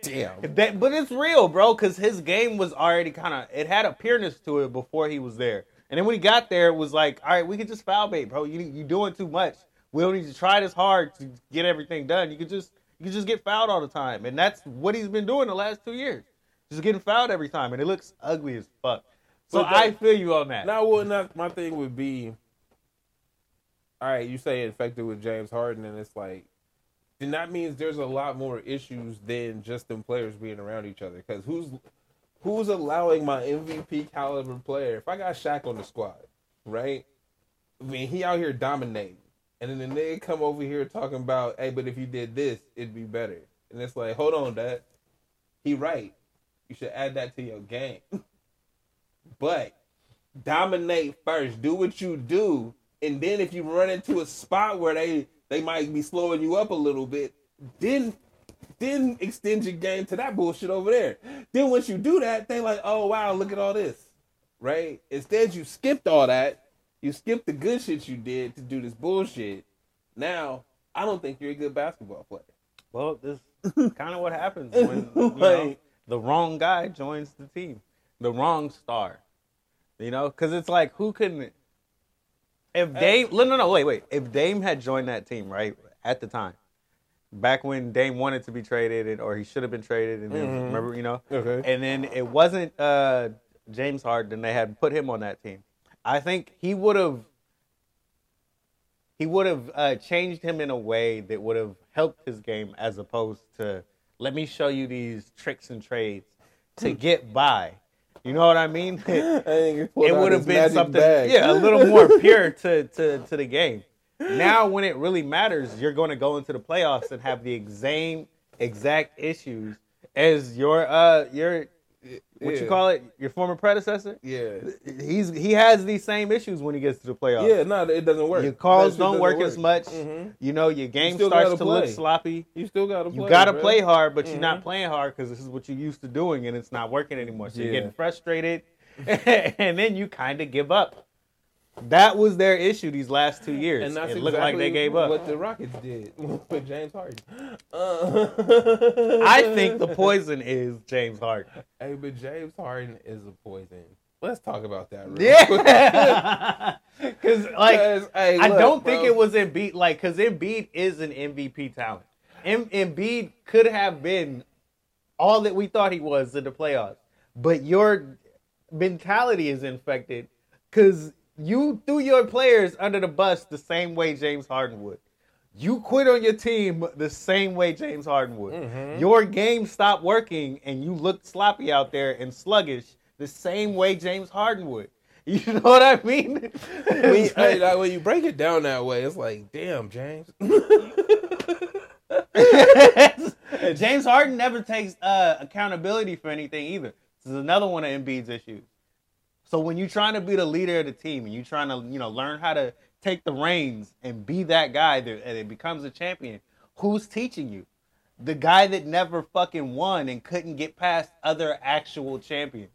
Damn. that, but it's real, bro, because his game was already kind of it had a pureness to it before he was there, and then when he got there, it was like, all right, we can just foul bait, bro. You you doing too much. We don't need to try this hard to get everything done. You could just you could just get fouled all the time, and that's what he's been doing the last two years, just getting fouled every time, and it looks ugly as fuck. So that- I feel you on that. Now, well, not my thing would be, all right, you say infected with James Harden, and it's like, then that means there's a lot more issues than just them players being around each other. Because who's who's allowing my MVP caliber player? If I got Shaq on the squad, right? I mean, he out here dominating, and then the nigga come over here talking about, hey, but if you did this, it'd be better. And it's like, hold on, that he right. You should add that to your game. but dominate first. Do what you do, and then if you run into a spot where they they might be slowing you up a little bit, then then extend your game to that bullshit over there. Then once you do that, they like, oh wow, look at all this, right? Instead, you skipped all that. You skipped the good shit you did to do this bullshit. Now, I don't think you're a good basketball player. Well, this is kind of what happens when you know, the wrong guy joins the team, the wrong star. You know, because it's like who can. If Dame, no, no, no, wait, wait. If Dame had joined that team, right at the time, back when Dame wanted to be traded, and, or he should have been traded, and then, Mhm. remember, you know, Okay. and then it wasn't uh, James Harden. They had put him on that team. I think he would have. He would have uh, changed him in a way that would have helped his game, as opposed to let me show you these tricks and trades to get by. You know what I mean? it it would have been something, yeah, a little more pure to, to to the game. Now, when it really matters, you're going to go into the playoffs and have the same exact issues as your uh your what you call it, your former predecessor. Yeah. He's he has these same issues when he gets to the playoffs. Yeah, no, it doesn't work. Your calls don't work, doesn't as much. Mhm. You know, your game still starts gotta to look sloppy. You still gotta play. You got to bro. play hard, but you're Mhm. not playing hard because this is what you're used to doing, and it's not working anymore. So you're getting frustrated, and then you kind of give up. That was their issue these last two years. And that's it exactly looked like they gave up. What the Rockets did with James Harden. Uh, I think the poison is James Harden. Hey, but James Harden is a poison. let's talk about that. Real. Yeah, because like 'Cause, hey, I don't think it was Embiid, like because Embiid is an MVP talent. Em- Embiid could have been all that we thought he was in the playoffs, but your mentality is infected because you threw your players under the bus the same way James Harden would. You quit on your team the same way James Harden would. Mm-hmm. Your game stopped working and you looked sloppy out there and sluggish the same way James Harden would. You know what I mean? When you, like, when you break it down that way, it's like, damn, James. James Harden never takes uh, accountability for anything either. This is another one of Embiid's issues. So when you're trying to be the leader of the team and you're trying to, you know, learn how to take the reins and be that guy that and it becomes a champion, who's teaching you? The guy that never fucking won and couldn't get past other actual champions.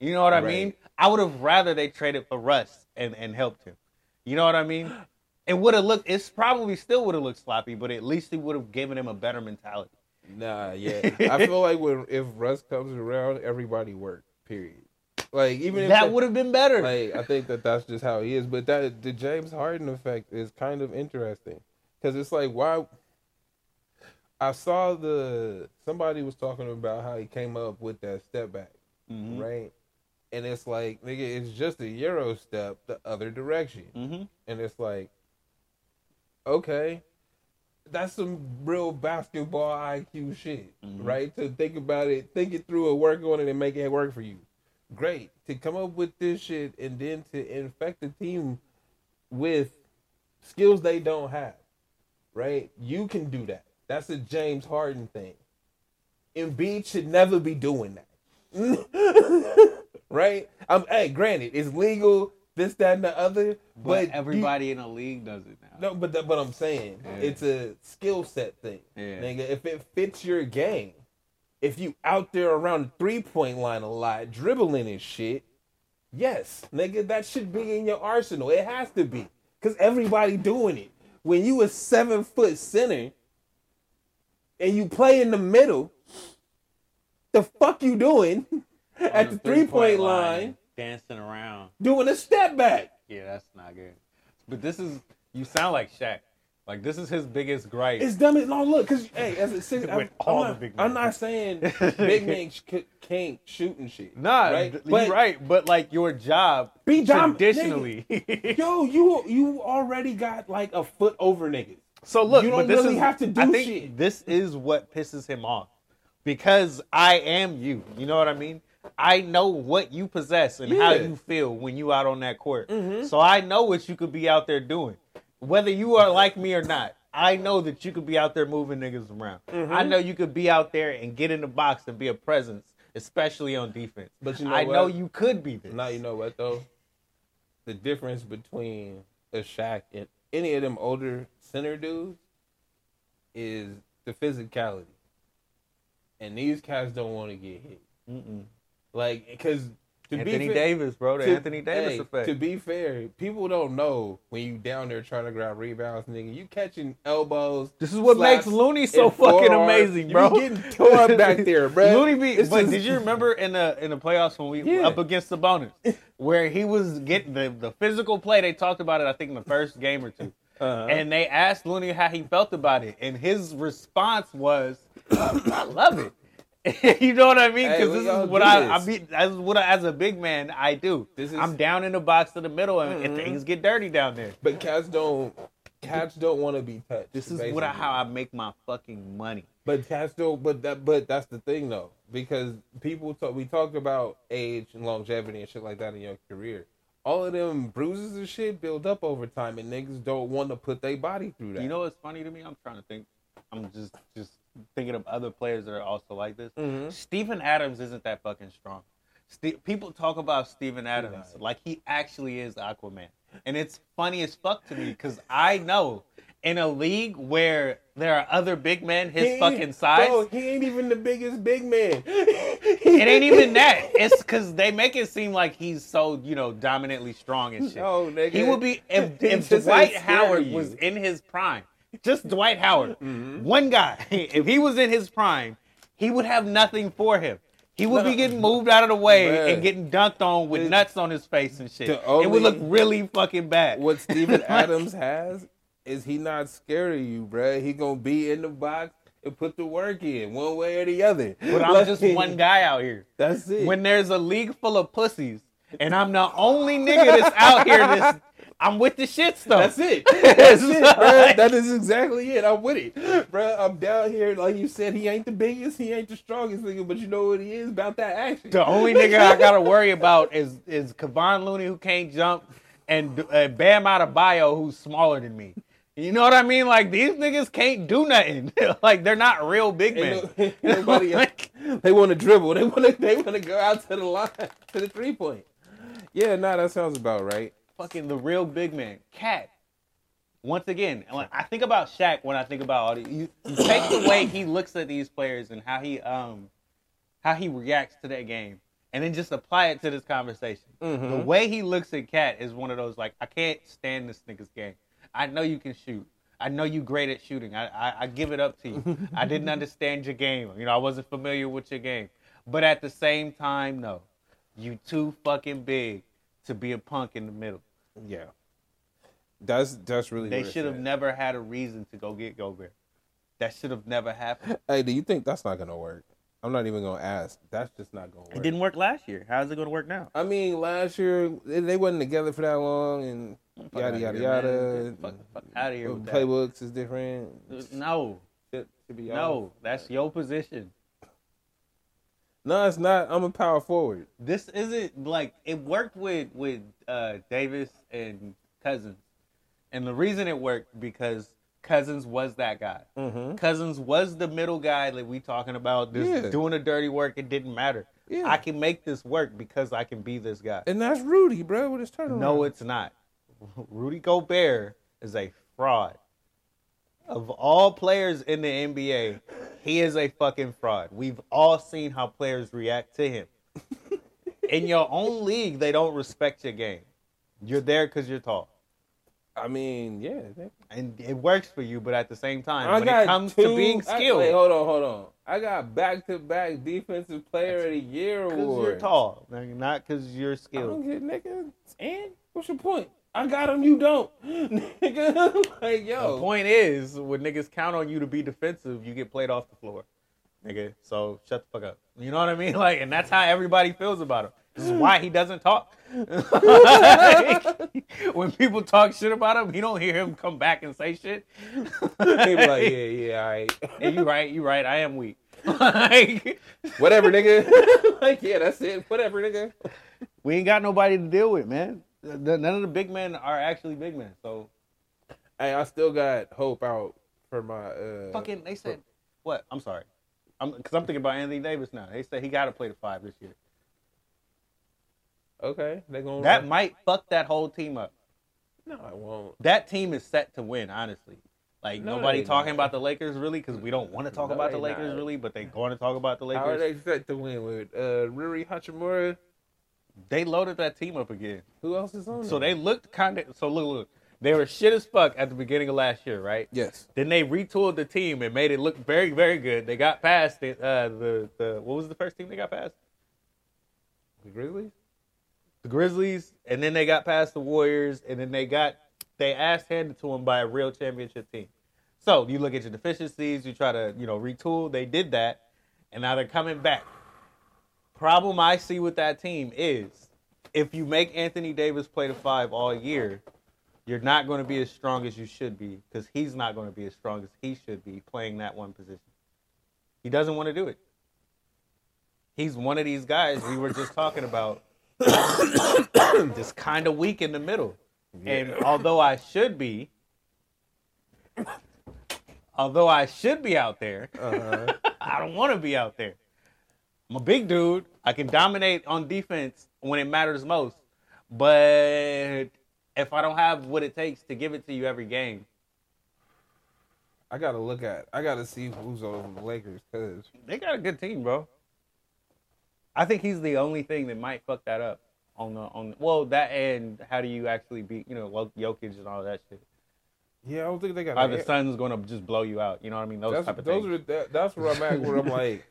You know what I Right. mean? I would have rather they traded for Russ and, and helped him. You know what I mean? It would have looked. It's probably still would have looked sloppy, but at least it would have given him a better mentality. Nah, yeah. I feel like when if Russ comes around, everybody work. Period. Like even if That would have been better. like I think that that's just how he is. But that the James Harden effect is kind of interesting because it's like why. I saw the somebody was talking about how he came up with that step back, Mhm. right? And it's like nigga, it's just a euro step the other direction, Mhm. and it's like, okay, that's some real basketball IQ shit, Mhm. right? To think about it, think it through, and work on it, and make it work for you. Great to come up with this shit, and then to infect the team with skills they don't have, right? You can do that. That's a James Harden thing. Embiid should never be doing that. right? I'm hey, granted, it's legal, this, that, and the other, But, but, you- everybody in the league does it now. no, but that, but I'm saying Yeah. it's a skill set thing, Yeah. nigga. If it fits your game, if you out there around the three point line a lot, dribbling and shit, yes, nigga, that should be in your arsenal. It has to be, cause everybody doing it. When you a seven foot center and you play in the middle, the fuck you doing at the three point line dancing around. doing a step back? Yeah, that's not good. But this is you sound like Shaq. Like this is his biggest gripe. It's dumb as no look, cause hey, as a six, I'm, With I'm all the not, big I'm not saying big men sh- can't shoot and shit. Nah, right? But you're right. But like your job, Be dom- traditionally. Yo, you you already got like a foot over niggas. So look, You don't but this really is, have to do I think shit. This is what pisses him off because I am you. You know what I mean? I know what you possess and how Yeah. Mm-hmm. you feel when you out on that court. So I know what you could be out there doing, whether you are like me or not. I know that you could be out there moving niggas around. Mm-hmm. I know you could be out there and get in the box and be a presence, especially on defense. But you know I what? know you could be this. Now you know what though? The difference between a Shaq and any of them older center dudes is the physicality. And these cats don't want to get hit. Mm-mm. Like, because Anthony Davis, bro. The to- Anthony Davis hey, effect. To be fair, people don't know when you down there trying to grab rebounds, nigga. You catching elbows. This is what makes Looney so fucking amazing, You bro. getting torn back there, bro. Looney be, It's but just- did you remember in the in the playoffs when we Yeah. up against the bonus, where he was getting the, the physical play? They talked about it, I think, in the first game or 2 Uh-huh. and they asked Looney how he felt about it, and his response was, "I love it." you know what I mean? Because we this all is what I, I this. be, that's what I, as a big man I do. This is- I'm down in the box to the middle, and, and Mhm. things get dirty down there. But cats don't. Cats don't want to be touched. This is what I, how I make my fucking money. But cats don't. But that. But that's the thing though, because people talk. We talk about age and longevity and shit like that in your career. All of them bruises and shit build up over time, and niggas don't want to put their body through that. You know what's funny to me? I'm trying to think. I'm just just thinking of other players that are also like this. Mhm. Steven Adams isn't that fucking strong. Ste- people talk about Steven Adams not. like he actually is Aquaman, and it's funny as fuck to me because I know in a league where there are other big men his fucking size. Bro, he ain't even the biggest big man. it ain't even that. It's because they make it seem like he's so you know dominantly strong and shit. No, nigga. He would be if, if Dwight Howard you. was in his prime. Just Dwight Howard, Mm-hmm. one guy. If he was in his prime, he would have nothing for him. He would be getting moved out of the way Bruh. and getting dunked on with nuts on his face and shit. the it would look really fucking bad. What Steven Adams has is he not scared of you, bruh. He gonna be in the box and put the work in one way or the other. But I'm just one guy out here. That's it. When there's a league full of pussies, and I'm the only nigga that's out here that's I'm with the shit stuff. That's it. That's it, bro. That is exactly it. I'm with it, bro. I'm down here, like you said. He ain't the biggest, he ain't the strongest nigga, but you know what he is about that action. The only nigga I gotta worry about is is Kevon Looney who can't jump and uh, Bam Adebayo who's smaller than me. You know what I mean? Like these niggas can't do nothing. like they're not real big men. No- nobody. Like, They want to dribble. They want to. They want to go out to the line to the three point. Yeah, nah, that sounds about right. Fucking the real big man, KAT. Once again, when I think about Shaq, when I think about all these, you, you take the way he looks at these players and how he um how he reacts to that game, and then just apply it to this conversation. Mm-hmm. The way he looks at KAT is one of those like I can't stand this nigga's game. I know you can shoot. I know you great at shooting. I, I, I give it up to you. I didn't understand your game. You know, I wasn't familiar with your game. But at the same time, no. You too fucking big to be a punk in the middle. Yeah, that's that's really. They should have never had a reason to go get Gobert. That should have never happened. Hey, do you think that's not gonna work? I'm not even gonna ask. That's just not gonna work. It didn't work last year. How's it to work now? I mean, last year they wasn't together for that long, and yada yada yada. Fuck, fuck out of here. Playbooks is different. No, should be no, that's your position. No, it's not. I'm a power forward. This isn't like it worked with with uh, Davis and Cousins, and the reason it worked because Cousins was that guy. Mm-hmm. Cousins was the middle guy that we talking about, just Yeah. doing the dirty work. It didn't matter. Yeah. I can make this work because I can be this guy. And that's Rudy, bro, with his turnaround. No, it's not. Rudy Gobert is a fraud. Of all players in the NBA, he is a fucking fraud. We've all seen how players react to him. In your own league, they don't respect your game. You're there because you're tall. I mean, yeah. they- And it works for you, but at the same time, I when it comes two, to being I- skilled, wait, hold on, hold on. I got back to back defensive player of the year because you're tall, not because you're skilled. I don't get nigga. And what's your point? I got him, you don't, nigga. like yo, The point is, when niggas count on you to be defensive, you get played off the floor, nigga. So shut the fuck up. You know what I mean? Like, and that's how everybody feels about him. This is why he doesn't talk. Like, when people talk shit about him, you don't hear him come back and say shit. they be like, yeah, yeah, all right, Yeah, you right, you right. I am weak. like, whatever, nigga. like, yeah, that's it. Whatever, nigga. we ain't got nobody to deal with, man. The- None of the big men are actually big men. So Hey, I still got hope out for my. uh fucking, they said what? I'm sorry. I'm because I'm thinking about Anthony Davis now. They said he got to play the five this year. Okay, they gonna That might fuck that whole team up. No, I won't. That team is set to win, honestly. Like No, nobody talking not. about the Lakers really because we don't want to talk No, about the Lakers not. really, but they going to talk about the Lakers. How are they set to win with uh Rui Hachimura? They loaded that team up again, Who else is on? so there? they looked kind of. So look, look, they were shit as fuck at the beginning of last year, right? yes. Then they retooled the team and made it look very, very good. They got past the uh, the the what was the first team they got past? The Grizzlies. the Grizzlies, and then they got past the Warriors, and then they got they ass handed to them by a real championship team. So you look at your deficiencies, you try to you know retool. They did that, and now they're coming back. Problem I see with that team is if you make Anthony Davis play the five all year, you're not going to be as strong as you should be because he's not going to be as strong as he should be playing that one position. He doesn't want to do it. He's one of these guys we were just talking about just kind of weak in the middle. And although I should be, although I should be out there, Uh-huh. I don't want to be out there. I'm a big dude. I can dominate on defense when it matters most. But if I don't have what it takes to give it to you every game, I gotta look at. I gotta see who's on the Lakers because they got a good team, bro. I think he's the only thing that might fuck that up on the on. The, Well, that and how do you actually beat you know Jokic and all that shit? yeah, I don't think they got. An- the Suns going to just blow you out? You know what I mean? Those that's type of those things. are that, that's where I'm at. Where I'm like,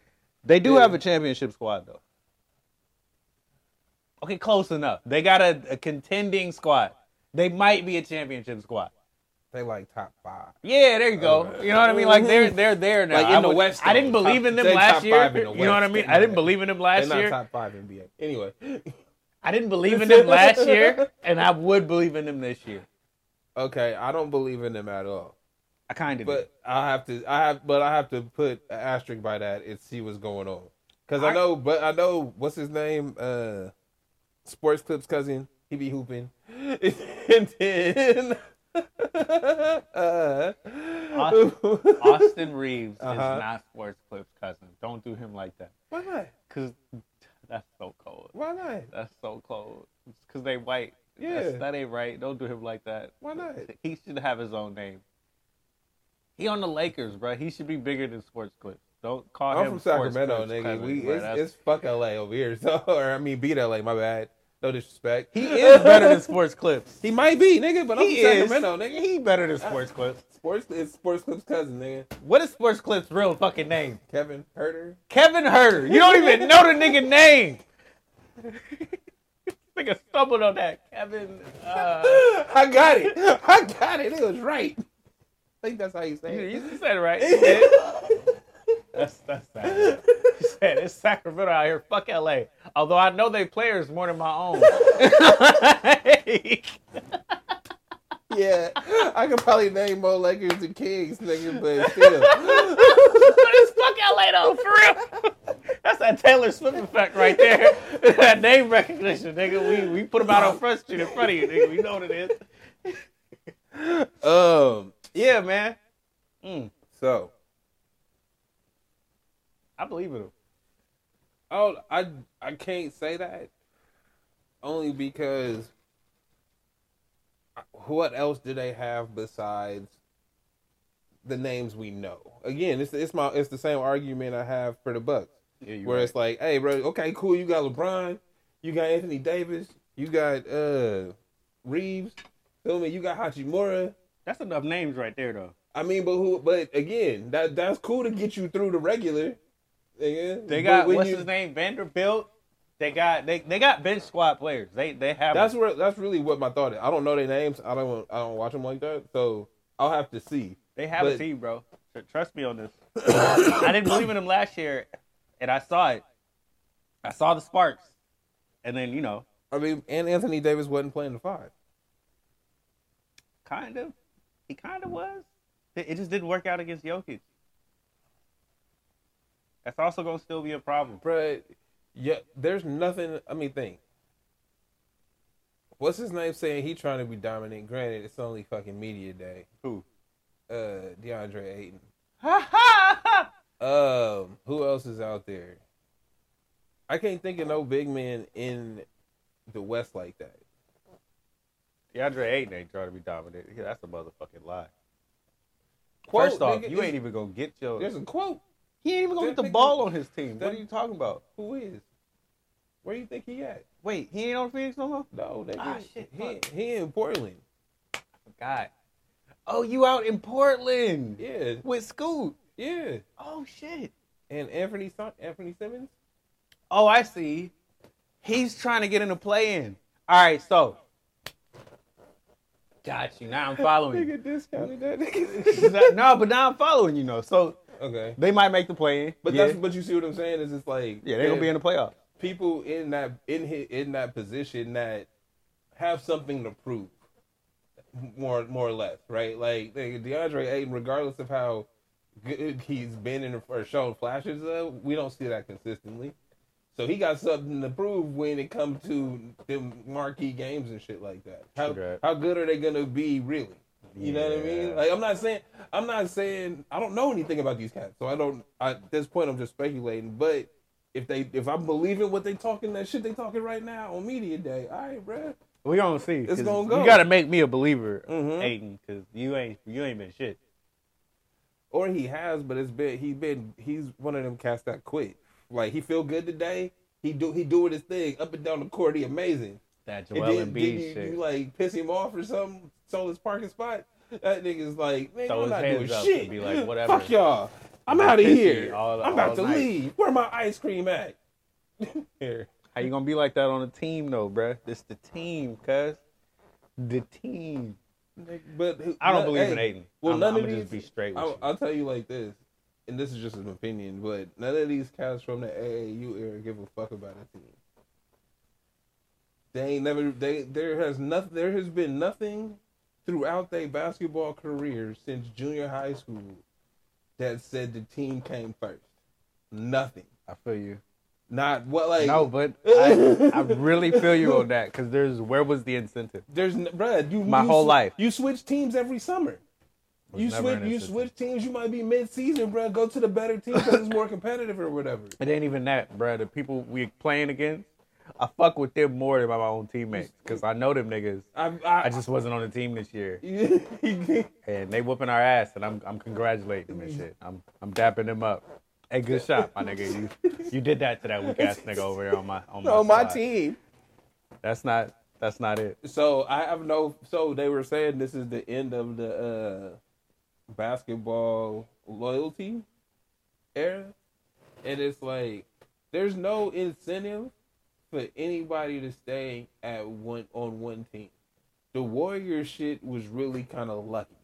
They do Yeah. have a championship squad though. Okay, close enough. They got a, a contending squad. They might be a championship squad. They like top five. Yeah, there you go. Okay. You know what I mean? Like they're they're there now. Like in I the would- West, I didn't believe Top- in them they last year. five in the You know what I mean? I didn't believe in them They're last not year. top five NBA. Anyway, I didn't believe in them last year, and I would believe in them this year. okay, I don't believe in them at all. I kind of But I have to, I have, but I have to put an asterisk by that and see what's going on. Because I, I- know, but I know what's his name, uh, Sports Clips cousin. He be hooping, and then uh, Austin Reaves Uh-huh. is not Sports Clips cousin. Don't do him like that, Why not? cause that's so cold. Why not? That's so cold. It's cause they white. Yeah. That's- that ain't right. Don't do him like that. Why not? He should have his own name. He on the Lakers, bro. He should be bigger than Sports Clips. Don't call him. I'm him from Sports Sacramento, Clips nigga. cousin, we bro. it's, it's fuck LA over here. So, or I mean, beat LA. My bad. No disrespect. he is better than Sports Clips. He might be, nigga, but I'm He from is. Sacramento, nigga. He better than Sports Clips. Sports, it's Sports Clips cousin, nigga. What is Sports Clips' real fucking name? Kevin Huerter. Kevin Huerter. You don't even know the nigga name. nigga stumbled on that. Kevin. Uh, I got it. I got it. It was right. I think that's how you you, say it. you said it right. You did. That's that's sad. He said it's Sacramento out here. Fuck LA. Although I know they players more than my own. yeah, I could probably name more Lakers than Kings, nigga, but still. But it's fuck LA though, for real. That's that Taylor Swift effect right there. that name recognition, nigga. We we put them out on Front Street in front of you, nigga. We know what it is. um. Yeah, man. Mm, So, I believe in him. oh, I I can't say that only because what else do they have besides the names we know? Again, it's it's my it's the same argument I have for the Bucks. Yeah, where it's like, hey, bro, okay, cool. You got LeBron, you got Anthony Davis, you got uh Reaves. Feel me? You got Hachimura. That's enough names right there, though. I mean, but who? But again, that that's cool to get you through the regular. nigga. They got what's you- his name, Vanderbilt. They got they they got bench squad players. They they have. That's where that's really what my thought is. I don't know their names. I don't I don't watch them like that. So I'll have to see. They have a But- team, bro. Trust me on this. I didn't believe in them last year, and I saw it. I saw the sparks, and then you know, I mean, and Anthony Davis wasn't playing the five. kind of, he kind of was. It, just didn't work out against Jokic. That's also gonna still be a problem. But yeah, there's nothing. I mean, think. What's his name saying he trying to be dominant? Granted, it's only fucking media day. Who? Uh, DeAndre Ayton. Ha ha ha! Um, who else is out there? I can't think of no big man in the West like that. DeAndre Ayton ain't trying to be dominant. Yeah, That's a motherfucking lie. Quote, First off, nigga, you ain't even gonna get your. There's a quote. He ain't even gonna that get the nigga- ball on his team. that- What are you talking about? Who is? Where you think he at? Wait, he ain't on Phoenix no more. No, nigga. Ah, shit, He, fuck. he in Portland. God. Oh, you out in Portland Yeah, with Scoot? yeah. Oh shit. And Anthony Anthony Simons. Oh, I see. He's trying to get in the play-in. All right, so. Got you. Now I'm following you. Nigga discounted that nigga. no, but now I'm following you. Know so okay. they might make the play-in. But yeah. that's but you see what I'm saying is it's like yeah, they're gonna be in the playoff. people in that in hi- in that position that have something to prove, more more or less, right? Like like DeAndre Ayton, regardless of how good he's been in or shown flashes of, we don't see that consistently. So he got something to prove when it comes to them marquee games and shit like that. How that. how good are they gonna be really? You know what I mean? Like I'm not saying I'm not saying I don't know anything about these cats, so I don't. I, at this point, I'm just speculating. But if they if I'm believing what they talking that shit they talking right now on media day, all right, bruh. We gonna see. It's gonna go. You gotta make me a believer, Mhm. Ayton, because you ain't you ain't been shit. Or he has, but it's been he's been he's one of them cats that quit. Like he feel good today. He do he doing his thing up and down the court. He amazing. That And Joel then, Embiid then you, shit. you like piss him off or something. Stole his parking spot. That nigga's like, man, Throw I'm not doing shit. be like, whatever. Fuck y'all. I'm out of here. all- I'm about to night. leave. Where my ice cream at? here. How you gonna be like that on a team though, bruh? This the team, cuz. The team. But I don't no- believe hey, in Ayton. Well, I'm, none I'm of gonna these. just be straight with I'll, you. I'll tell you like this, and this is just an opinion, but none of these cats from the AAU era give a fuck about a team. They ain't never. They there has nothing. There has been nothing throughout their basketball career since junior high school that said the team came first. Nothing. I feel you. Not what like no, but I, I really feel you on that because there's where was the incentive? There's, bruh, you My you whole life. You switch teams every summer. You switch, you switch teams. You might be mid-season, bruh. Go to the better team because it's more competitive or whatever. It ain't even that, bruh. The people we playing against, I fuck with them more than my own teammates because I know them niggas. I, I, I just wasn't on the team this year, and they whooping our ass, and I'm I'm congratulating them and shit. I'm I'm dapping them up. Hey, good shot, my nigga. You you did that to that weak ass nigga over there on my on my, on my team. That's not that's not it. So I have no. So they were saying this is the end of the uh, basketball loyalty era, and it's like there's no incentive for anybody to stay at one on one team. The Warriors shit was really kind of lucky.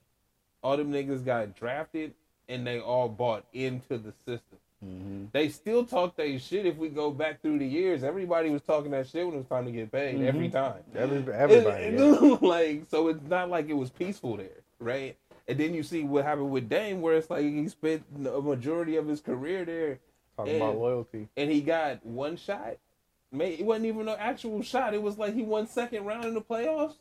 All them niggas got drafted, and they all bought into the system. Mm-hmm. They still talk they shit if we go back through the years. Everybody was talking that shit when it was time to get paid every mm-hmm. time. Every, everybody. Yeah. like so it's not like it was peaceful there, right? And then you see what happened with Dame, where it's like he spent a majority of his career there, Talking about loyalty. and he got one shot. It wasn't even an actual shot. It was like he won second round in the playoffs.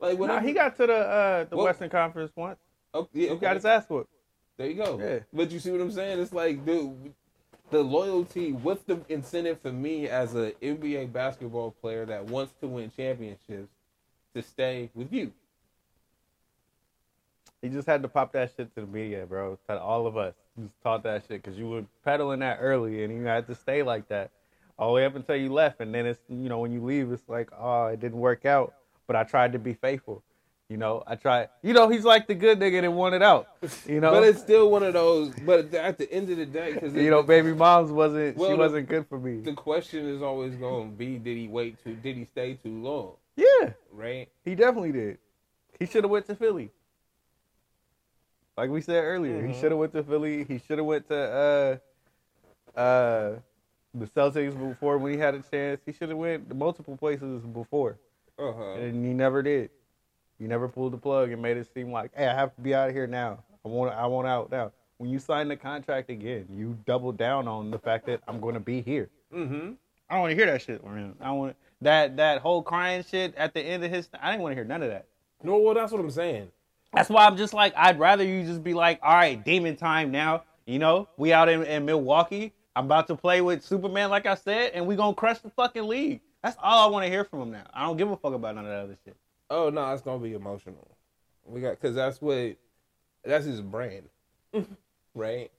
Like Nah, he got to the uh, the Well- Western Conference once. oh, yeah, He okay. got his ass whooped. There you go. Yeah. But you see what I'm saying? It's like, dude, the loyalty. What's the incentive for me as an NBA basketball player that wants to win championships to stay with you? He just had to pop that shit to the media, bro. To all of us, just taught that shit because you were peddling that early, and you had to stay like that all the way up until you left. And then it's you know when you leave, it's like oh it didn't work out, but I tried to be faithful. You know I tried. You know he's like the good nigga that wanted out. You know, But it's still one of those. But at the end of the day, because you know baby mom's wasn't Well, she the- wasn't good for me. the question is always going to be: Did he wait too? Did he stay too long? yeah, Right? he definitely did. He should have went to Philly. Like we said earlier, he Mhm. should have went to Philly. He should have went to uh uh the Celtics before when he had a chance. He should have went to multiple places before, Uh huh. and he never did. He never pulled the plug and made it seem like, hey, I have to be out of here now. I want I want out now. When you sign the contract again, you double down on the fact that I'm going to be here. Mm-hmm. I don't want to hear that shit, man. I want that that whole crying shit at the end of his. I didn't want to hear none of that. No, well, that's what I'm saying. That's why I'm just like, I'd rather you just be like, all right, demon time now. You know, we out in, in Milwaukee. I'm about to play with Superman, like I said, and we gonna crush the fucking league. That's all I want to hear from him now. I don't give a fuck about none of that other shit. Oh no, it's gonna be emotional. We got because that's what that's his brand, right?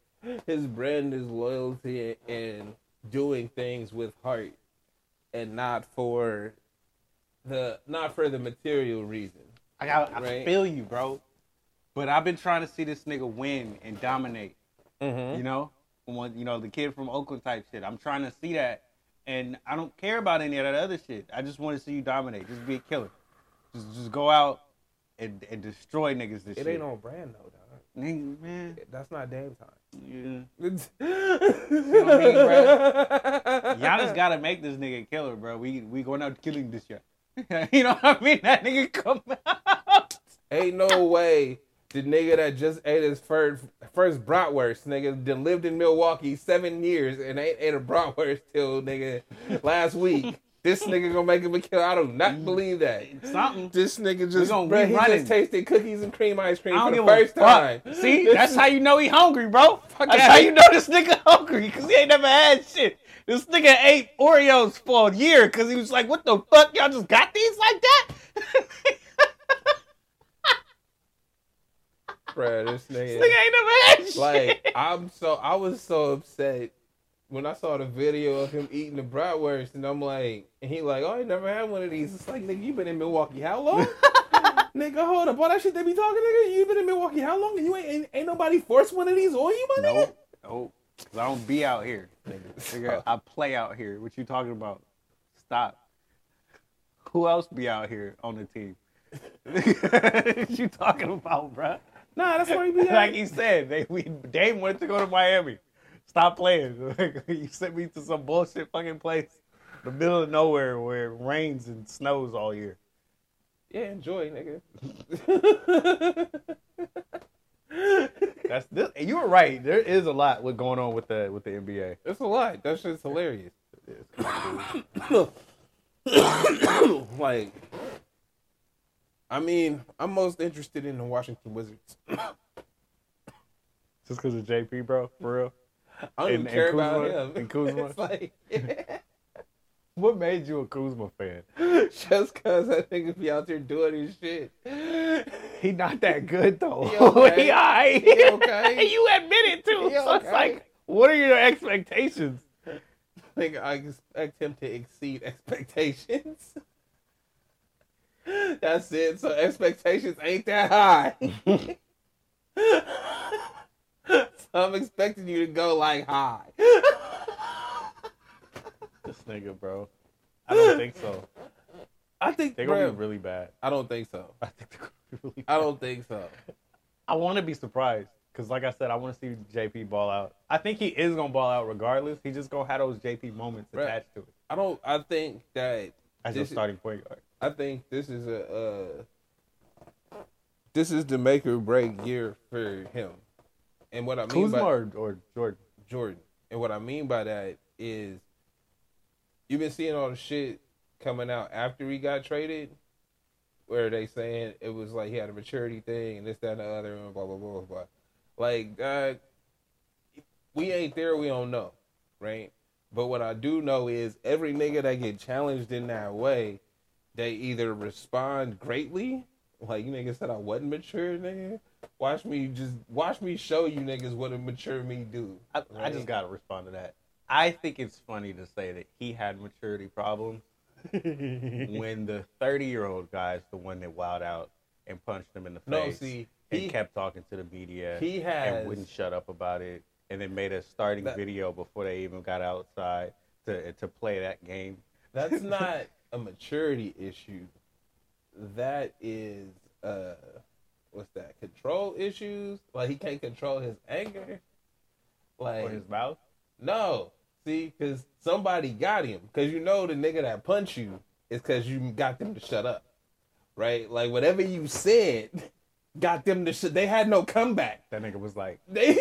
His brand is loyalty and doing things with heart, and not for the not for the material reason. I got, I Right. feel you, bro. But I've been trying to see this nigga win and dominate. Mm-hmm. You know, what you know, the kid from Oakland type shit. I'm trying to see that, and I don't care about any of that other shit. I just want to see you dominate. Just be a killer. Just just go out and, and destroy niggas. This shit. It shit. ain't on brand though, dog. Nigga, man. That's not Dame Time. Yeah. It's- what I mean? Giannis gotta make this nigga killer, bro. We we going out killing this year. you know what I mean? That nigga come out. Ain't no way the nigga that just ate his first first bratwurst, nigga, that lived in Milwaukee seven years and ain't ate a bratwurst till nigga last week. This nigga gonna make him a killer. I do not mm. believe that. Something. This nigga just, gonna- we he running. just tasted cookies and cream ice cream for the first time. fuck. See, that's how you know he hungry, bro. That's outta how you know this nigga hungry because he ain't never had shit. This nigga ate Oreos for a year because he was like, "What the fuck? Y'all just got these like that?" Bruh, this this nigga. nigga ain't never had shit. Like I'm so I was so upset when I saw the video of him eating the bratwurst, and I'm like, and he like, oh, I never had one of these. It's like, nigga, you been in Milwaukee how long? nigga, hold up, all that shit they be talking, nigga. You been in Milwaukee how long? And you ain't ain't, ain't nobody forced one of these on you, my nigga. nope, No, because I don't be out here. Nigga. I play out here. What you talking about? Stop. Who else be out here on the team? what you talking about, bruh? Nah, that's why he be like he said, they we Dame wanted to go to Miami. Stop playing. you sent me to some bullshit fucking place, the middle of nowhere where it rains and snows all year. Yeah, enjoy, nigga. That's this, and you were right. There is a lot with going on with the with the NBA. It's a lot. That shit's hilarious. like, I mean, I'm most interested in the Washington Wizards. Just because of JP, bro, for real. I don't And- even and care about Kuzma? him. And Kuzma? It's like, What made you a Kuzma fan? just because I think if he out there doing his shit, He not that good though. He okay. he alright. He okay. you admit it too. He so it's like, what are your expectations? I think I expect him to exceed expectations. That's it. So expectations ain't that high. so I'm expecting you to go like high. Nigga, bro. I don't think so. I think They're gonna bruh, be really bad. I don't think so. I think they're gonna be really I don't think so. I want to be surprised because, like I said, I want to see JP ball out. I think he is gonna ball out regardless. He just gonna have those JP moments Bruh. attached to it I don't. I think that as your is- starting point guard. I think this is a uh, this is the make or break year for him. And what I mean Kuzma by or, or Jordan? Jordan. And what I mean by that is you've been seeing all the shit coming out after he got traded where they saying it was like he had a maturity thing and this, that, and the other and blah blah blah blah. Like God we ain't there, we don't know. Right? But what I do know is every nigga that get challenged in that way, they either respond greatly, like you niggas said I wasn't mature, nigga. Watch me just watch me show you niggas what a mature me do. I, I just gotta respond to that. I think it's funny to say that he had maturity problems when the 30 year old guy is the one that wowed out and punched him in the No, face see, and he kept talking to the media he has and wouldn't shut up about it and then made a starting That- video before they even got outside to to play that game. That's not a maturity issue. That is uh what's that? Control issues? Like he can't control his anger. Like Or his mouth. no. See, cuz somebody got him cuz you know the nigga that punched you is cuz you got them to shut up. Right? Like whatever you said got them to shut they had no comeback. That nigga was like, They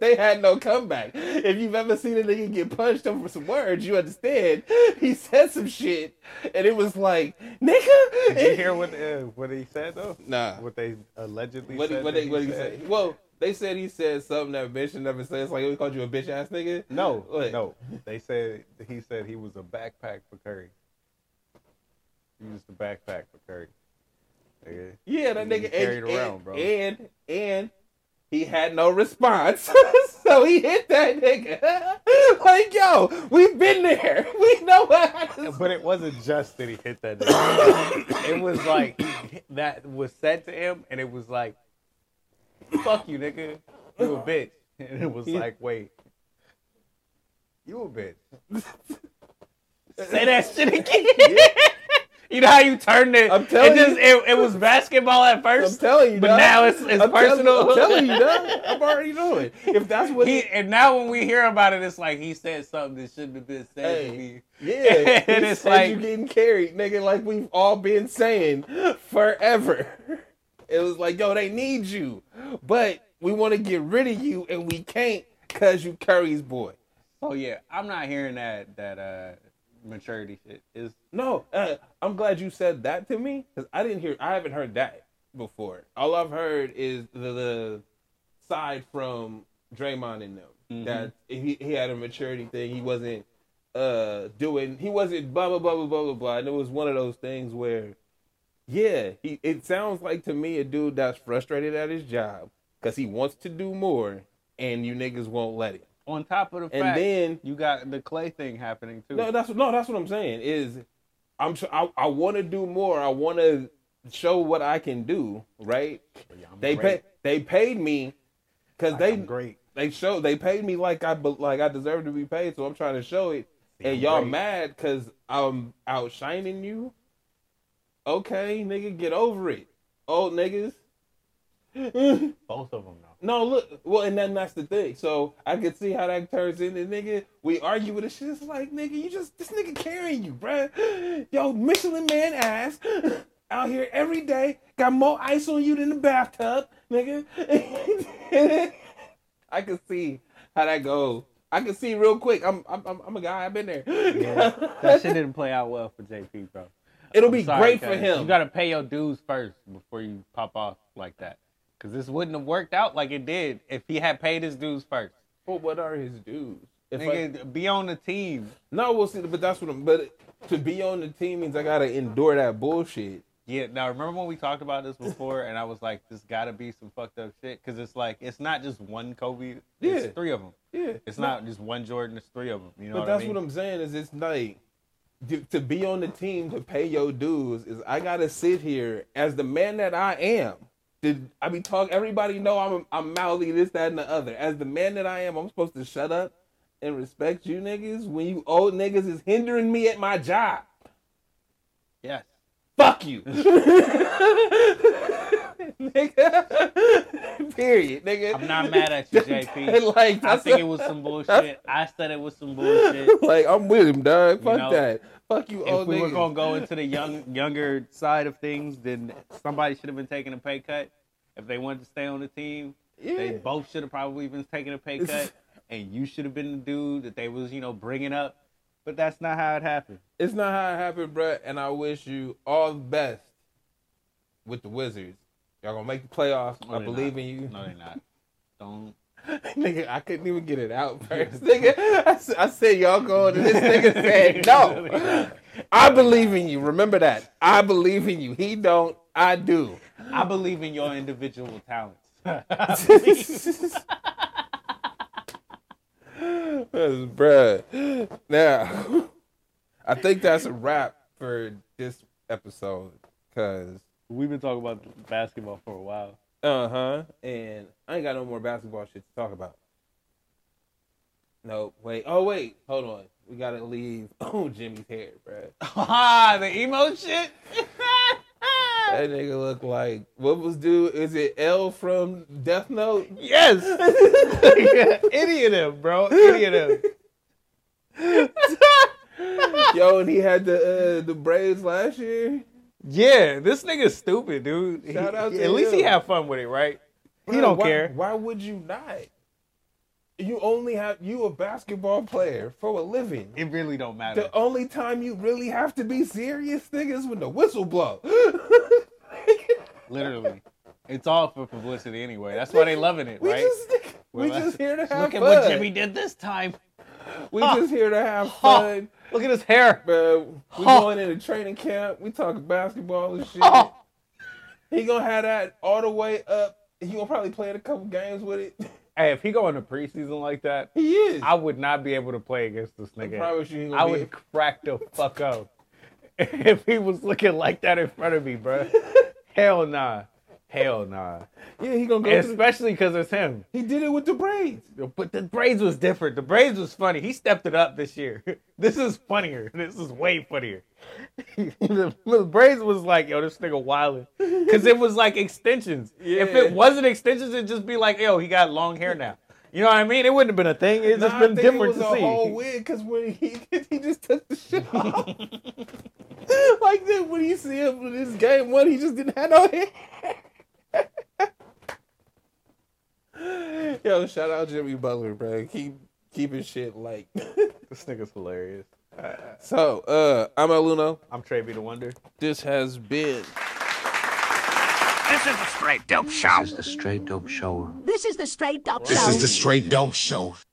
they had no comeback. If you've ever seen a nigga get punched over some words, you understand. He said some shit, and it was like, nigga. Did you hear what uh, what he said though? Nah. What they allegedly What, said. what, they, what he said? say? Well, they said he said something that bitch should never say. It's like oh, we called you a bitch ass nigga. No, no. They said he said he was a backpack for Curry. He used the backpack for Curry. Nigga. Yeah, that He nigga carried and, around, and, bro. And and he had no response, so he hit that nigga. like, yo, we've been there. We know what. But it wasn't just that he hit that nigga. it was like that was said to him, and it was like, "Fuck you, nigga. You a bitch." And it was like, "Wait, you a bitch." Say that shit again. You know how you turned it? I'm telling it just, you. It, it was basketball at first. I'm telling you, but dog. now it's, it's I'm personal. Telling, I'm telling you, dog. I'm already knowing. If that's what He, and now when we hear about it, it's like he said something that shouldn't have been said to Hey. me. yeah, And it's like- you getting carried, nigga, like we've all been saying forever. It was like, yo, they need you, but we want to get rid of you, and we can't cause you Curry's boy. Oh yeah, I'm not hearing that that uh maturity shit. Is No, uh, I'm glad you said that to me because I didn't hear. I haven't heard that before. All I've heard is the, the side from Draymond and them Mhm. that he, he had a maturity thing. He wasn't uh doing. He wasn't blah blah blah blah blah blah blah. And it was one of those things where, yeah, he. It sounds like to me a dude that's frustrated at his job because he wants to do more, and you niggas won't let him. on top of the And fact then you got the Clay thing happening too. no, that's no, that's what I'm saying. Is I'm I, I want to do more. I want to show what I can do. Right? Yeah, They great. pay, they paid me because Like, they I'm great. they show they paid me like I be- like I deserve to be paid, so I'm trying to show it. See, and I'm y'all great. mad because I'm outshining you? Okay, nigga, get over it, old niggas. Both of them though. No, look. Well, and then that's the thing. So I can see how that turns into nigga. We argue with this shit. It's like nigga, you just this nigga carrying you, bruh. Yo, Michelin man ass out here every day. Got more ice on you than the bathtub, nigga. I can see how that goes. I can see real quick. I'm I'm I'm, I'm a guy. I've been there. Yeah, that shit didn't play out well for JP, bro. It'll be sorry, great for him. You gotta pay your dues first before you pop off like that. Cause this wouldn't have worked out like it did if he had paid his dues first. Well, what are his dues? If I, be on the team. no, we'll see. But that's what I'm. But to be on the team means I gotta endure that bullshit. Yeah, now remember when we talked about this before, and I was like, "This gotta be some fucked up shit," because it's like it's not just one Kobe, it's Yeah. three of them. Yeah, It's not just one Jordan, it's three of them. You know But what that's I mean? what I'm saying is it's like to, be on the team to pay your dues is I gotta sit here as the man that I am. Did I be talk? Everybody know I'm I'm mouthy this that and the other. As the man that I am, I'm supposed to shut up and respect you niggas when you old niggas is hindering me at my job. yes. Fuck you. nigga. Period, nigga. I'm not mad at you, JP. like I think it was some bullshit. I said it was some bullshit. like I'm with him, dog. Fuck know, that. Fuck you, if old we were gonna go into the young younger side of things, then somebody should have been taking a pay cut. If they wanted to stay on the team, they both should have probably been taking a pay cut, and you should have been the dude that they was you know bringing up. But that's not how it happened. It's not how it happened, bruh. And I wish you all the best with the Wizards. Y'all gonna make the playoffs. No, I believe not. in you. No, they're not. Don't. nigga, I couldn't even get it out first. nigga, I said y'all going, and this nigga said no. I believe in you. Remember that. I believe in you. He don't. I do. I believe in your individual talents. Bruh. Now, I think that's a wrap for this episode. Cause We've been talking about basketball for a while. Uh huh. And I ain't got no more basketball shit to talk about. No, wait. Oh wait, hold on. We gotta leave. Oh, Jimmy's hair, bro. Ah, the emo shit. That nigga look like what was dude? Is it L from Death Note? yes. Any of them, bro. Any of them. Yo, and he had the uh, the braids last year. Yeah, this nigga's stupid, dude. He- Shout out to at least he him. had fun with it, right? He don't why- care. Why would you not? You only have you a basketball player for a living. It really don't matter. The only time you really have to be serious, nigga, is when the whistle blow. Literally. It's all for publicity anyway. That's why they loving it, we right? just we Well, just here to have Look at fun. what Jimmy did this time. We Huh. just here to have Huh. Look at his hair. Bro, we Huh. going into training camp. We talking basketball and shit. Huh. He gonna have that all the way up. He gonna probably play a couple games with it. Hey, if he go into preseason like that, He is. I would not be able to play against this I nigga. promise you, I would crack the fuck up if he was looking like that in front of me, bro. Hell nah. Hell nah. Yeah, he gonna go. to Especially because it's him. he did it with the braids. But the braids was different. The braids was funny. He stepped it up this year. This is funnier. This is way funnier. the, the braids was like, yo, this nigga wildin'. Because it was like extensions. If it wasn't extensions, it'd just be like, yo, he got long hair now. You know what I mean? It wouldn't have been a thing. It's Nah, just been different it was to a see. whole wig because when he he just took the shit off. like then when you see him in this game one, he just didn't have no hair. Yo, shout out Jimmy Butler, bro. Keep keeping shit like. This nigga's hilarious. so, uh, I'm El Luno. I'm Trey B. the Wonder. This has been. This is the straight dope show. This is the straight dope show. This is the straight up This is the straight dope show.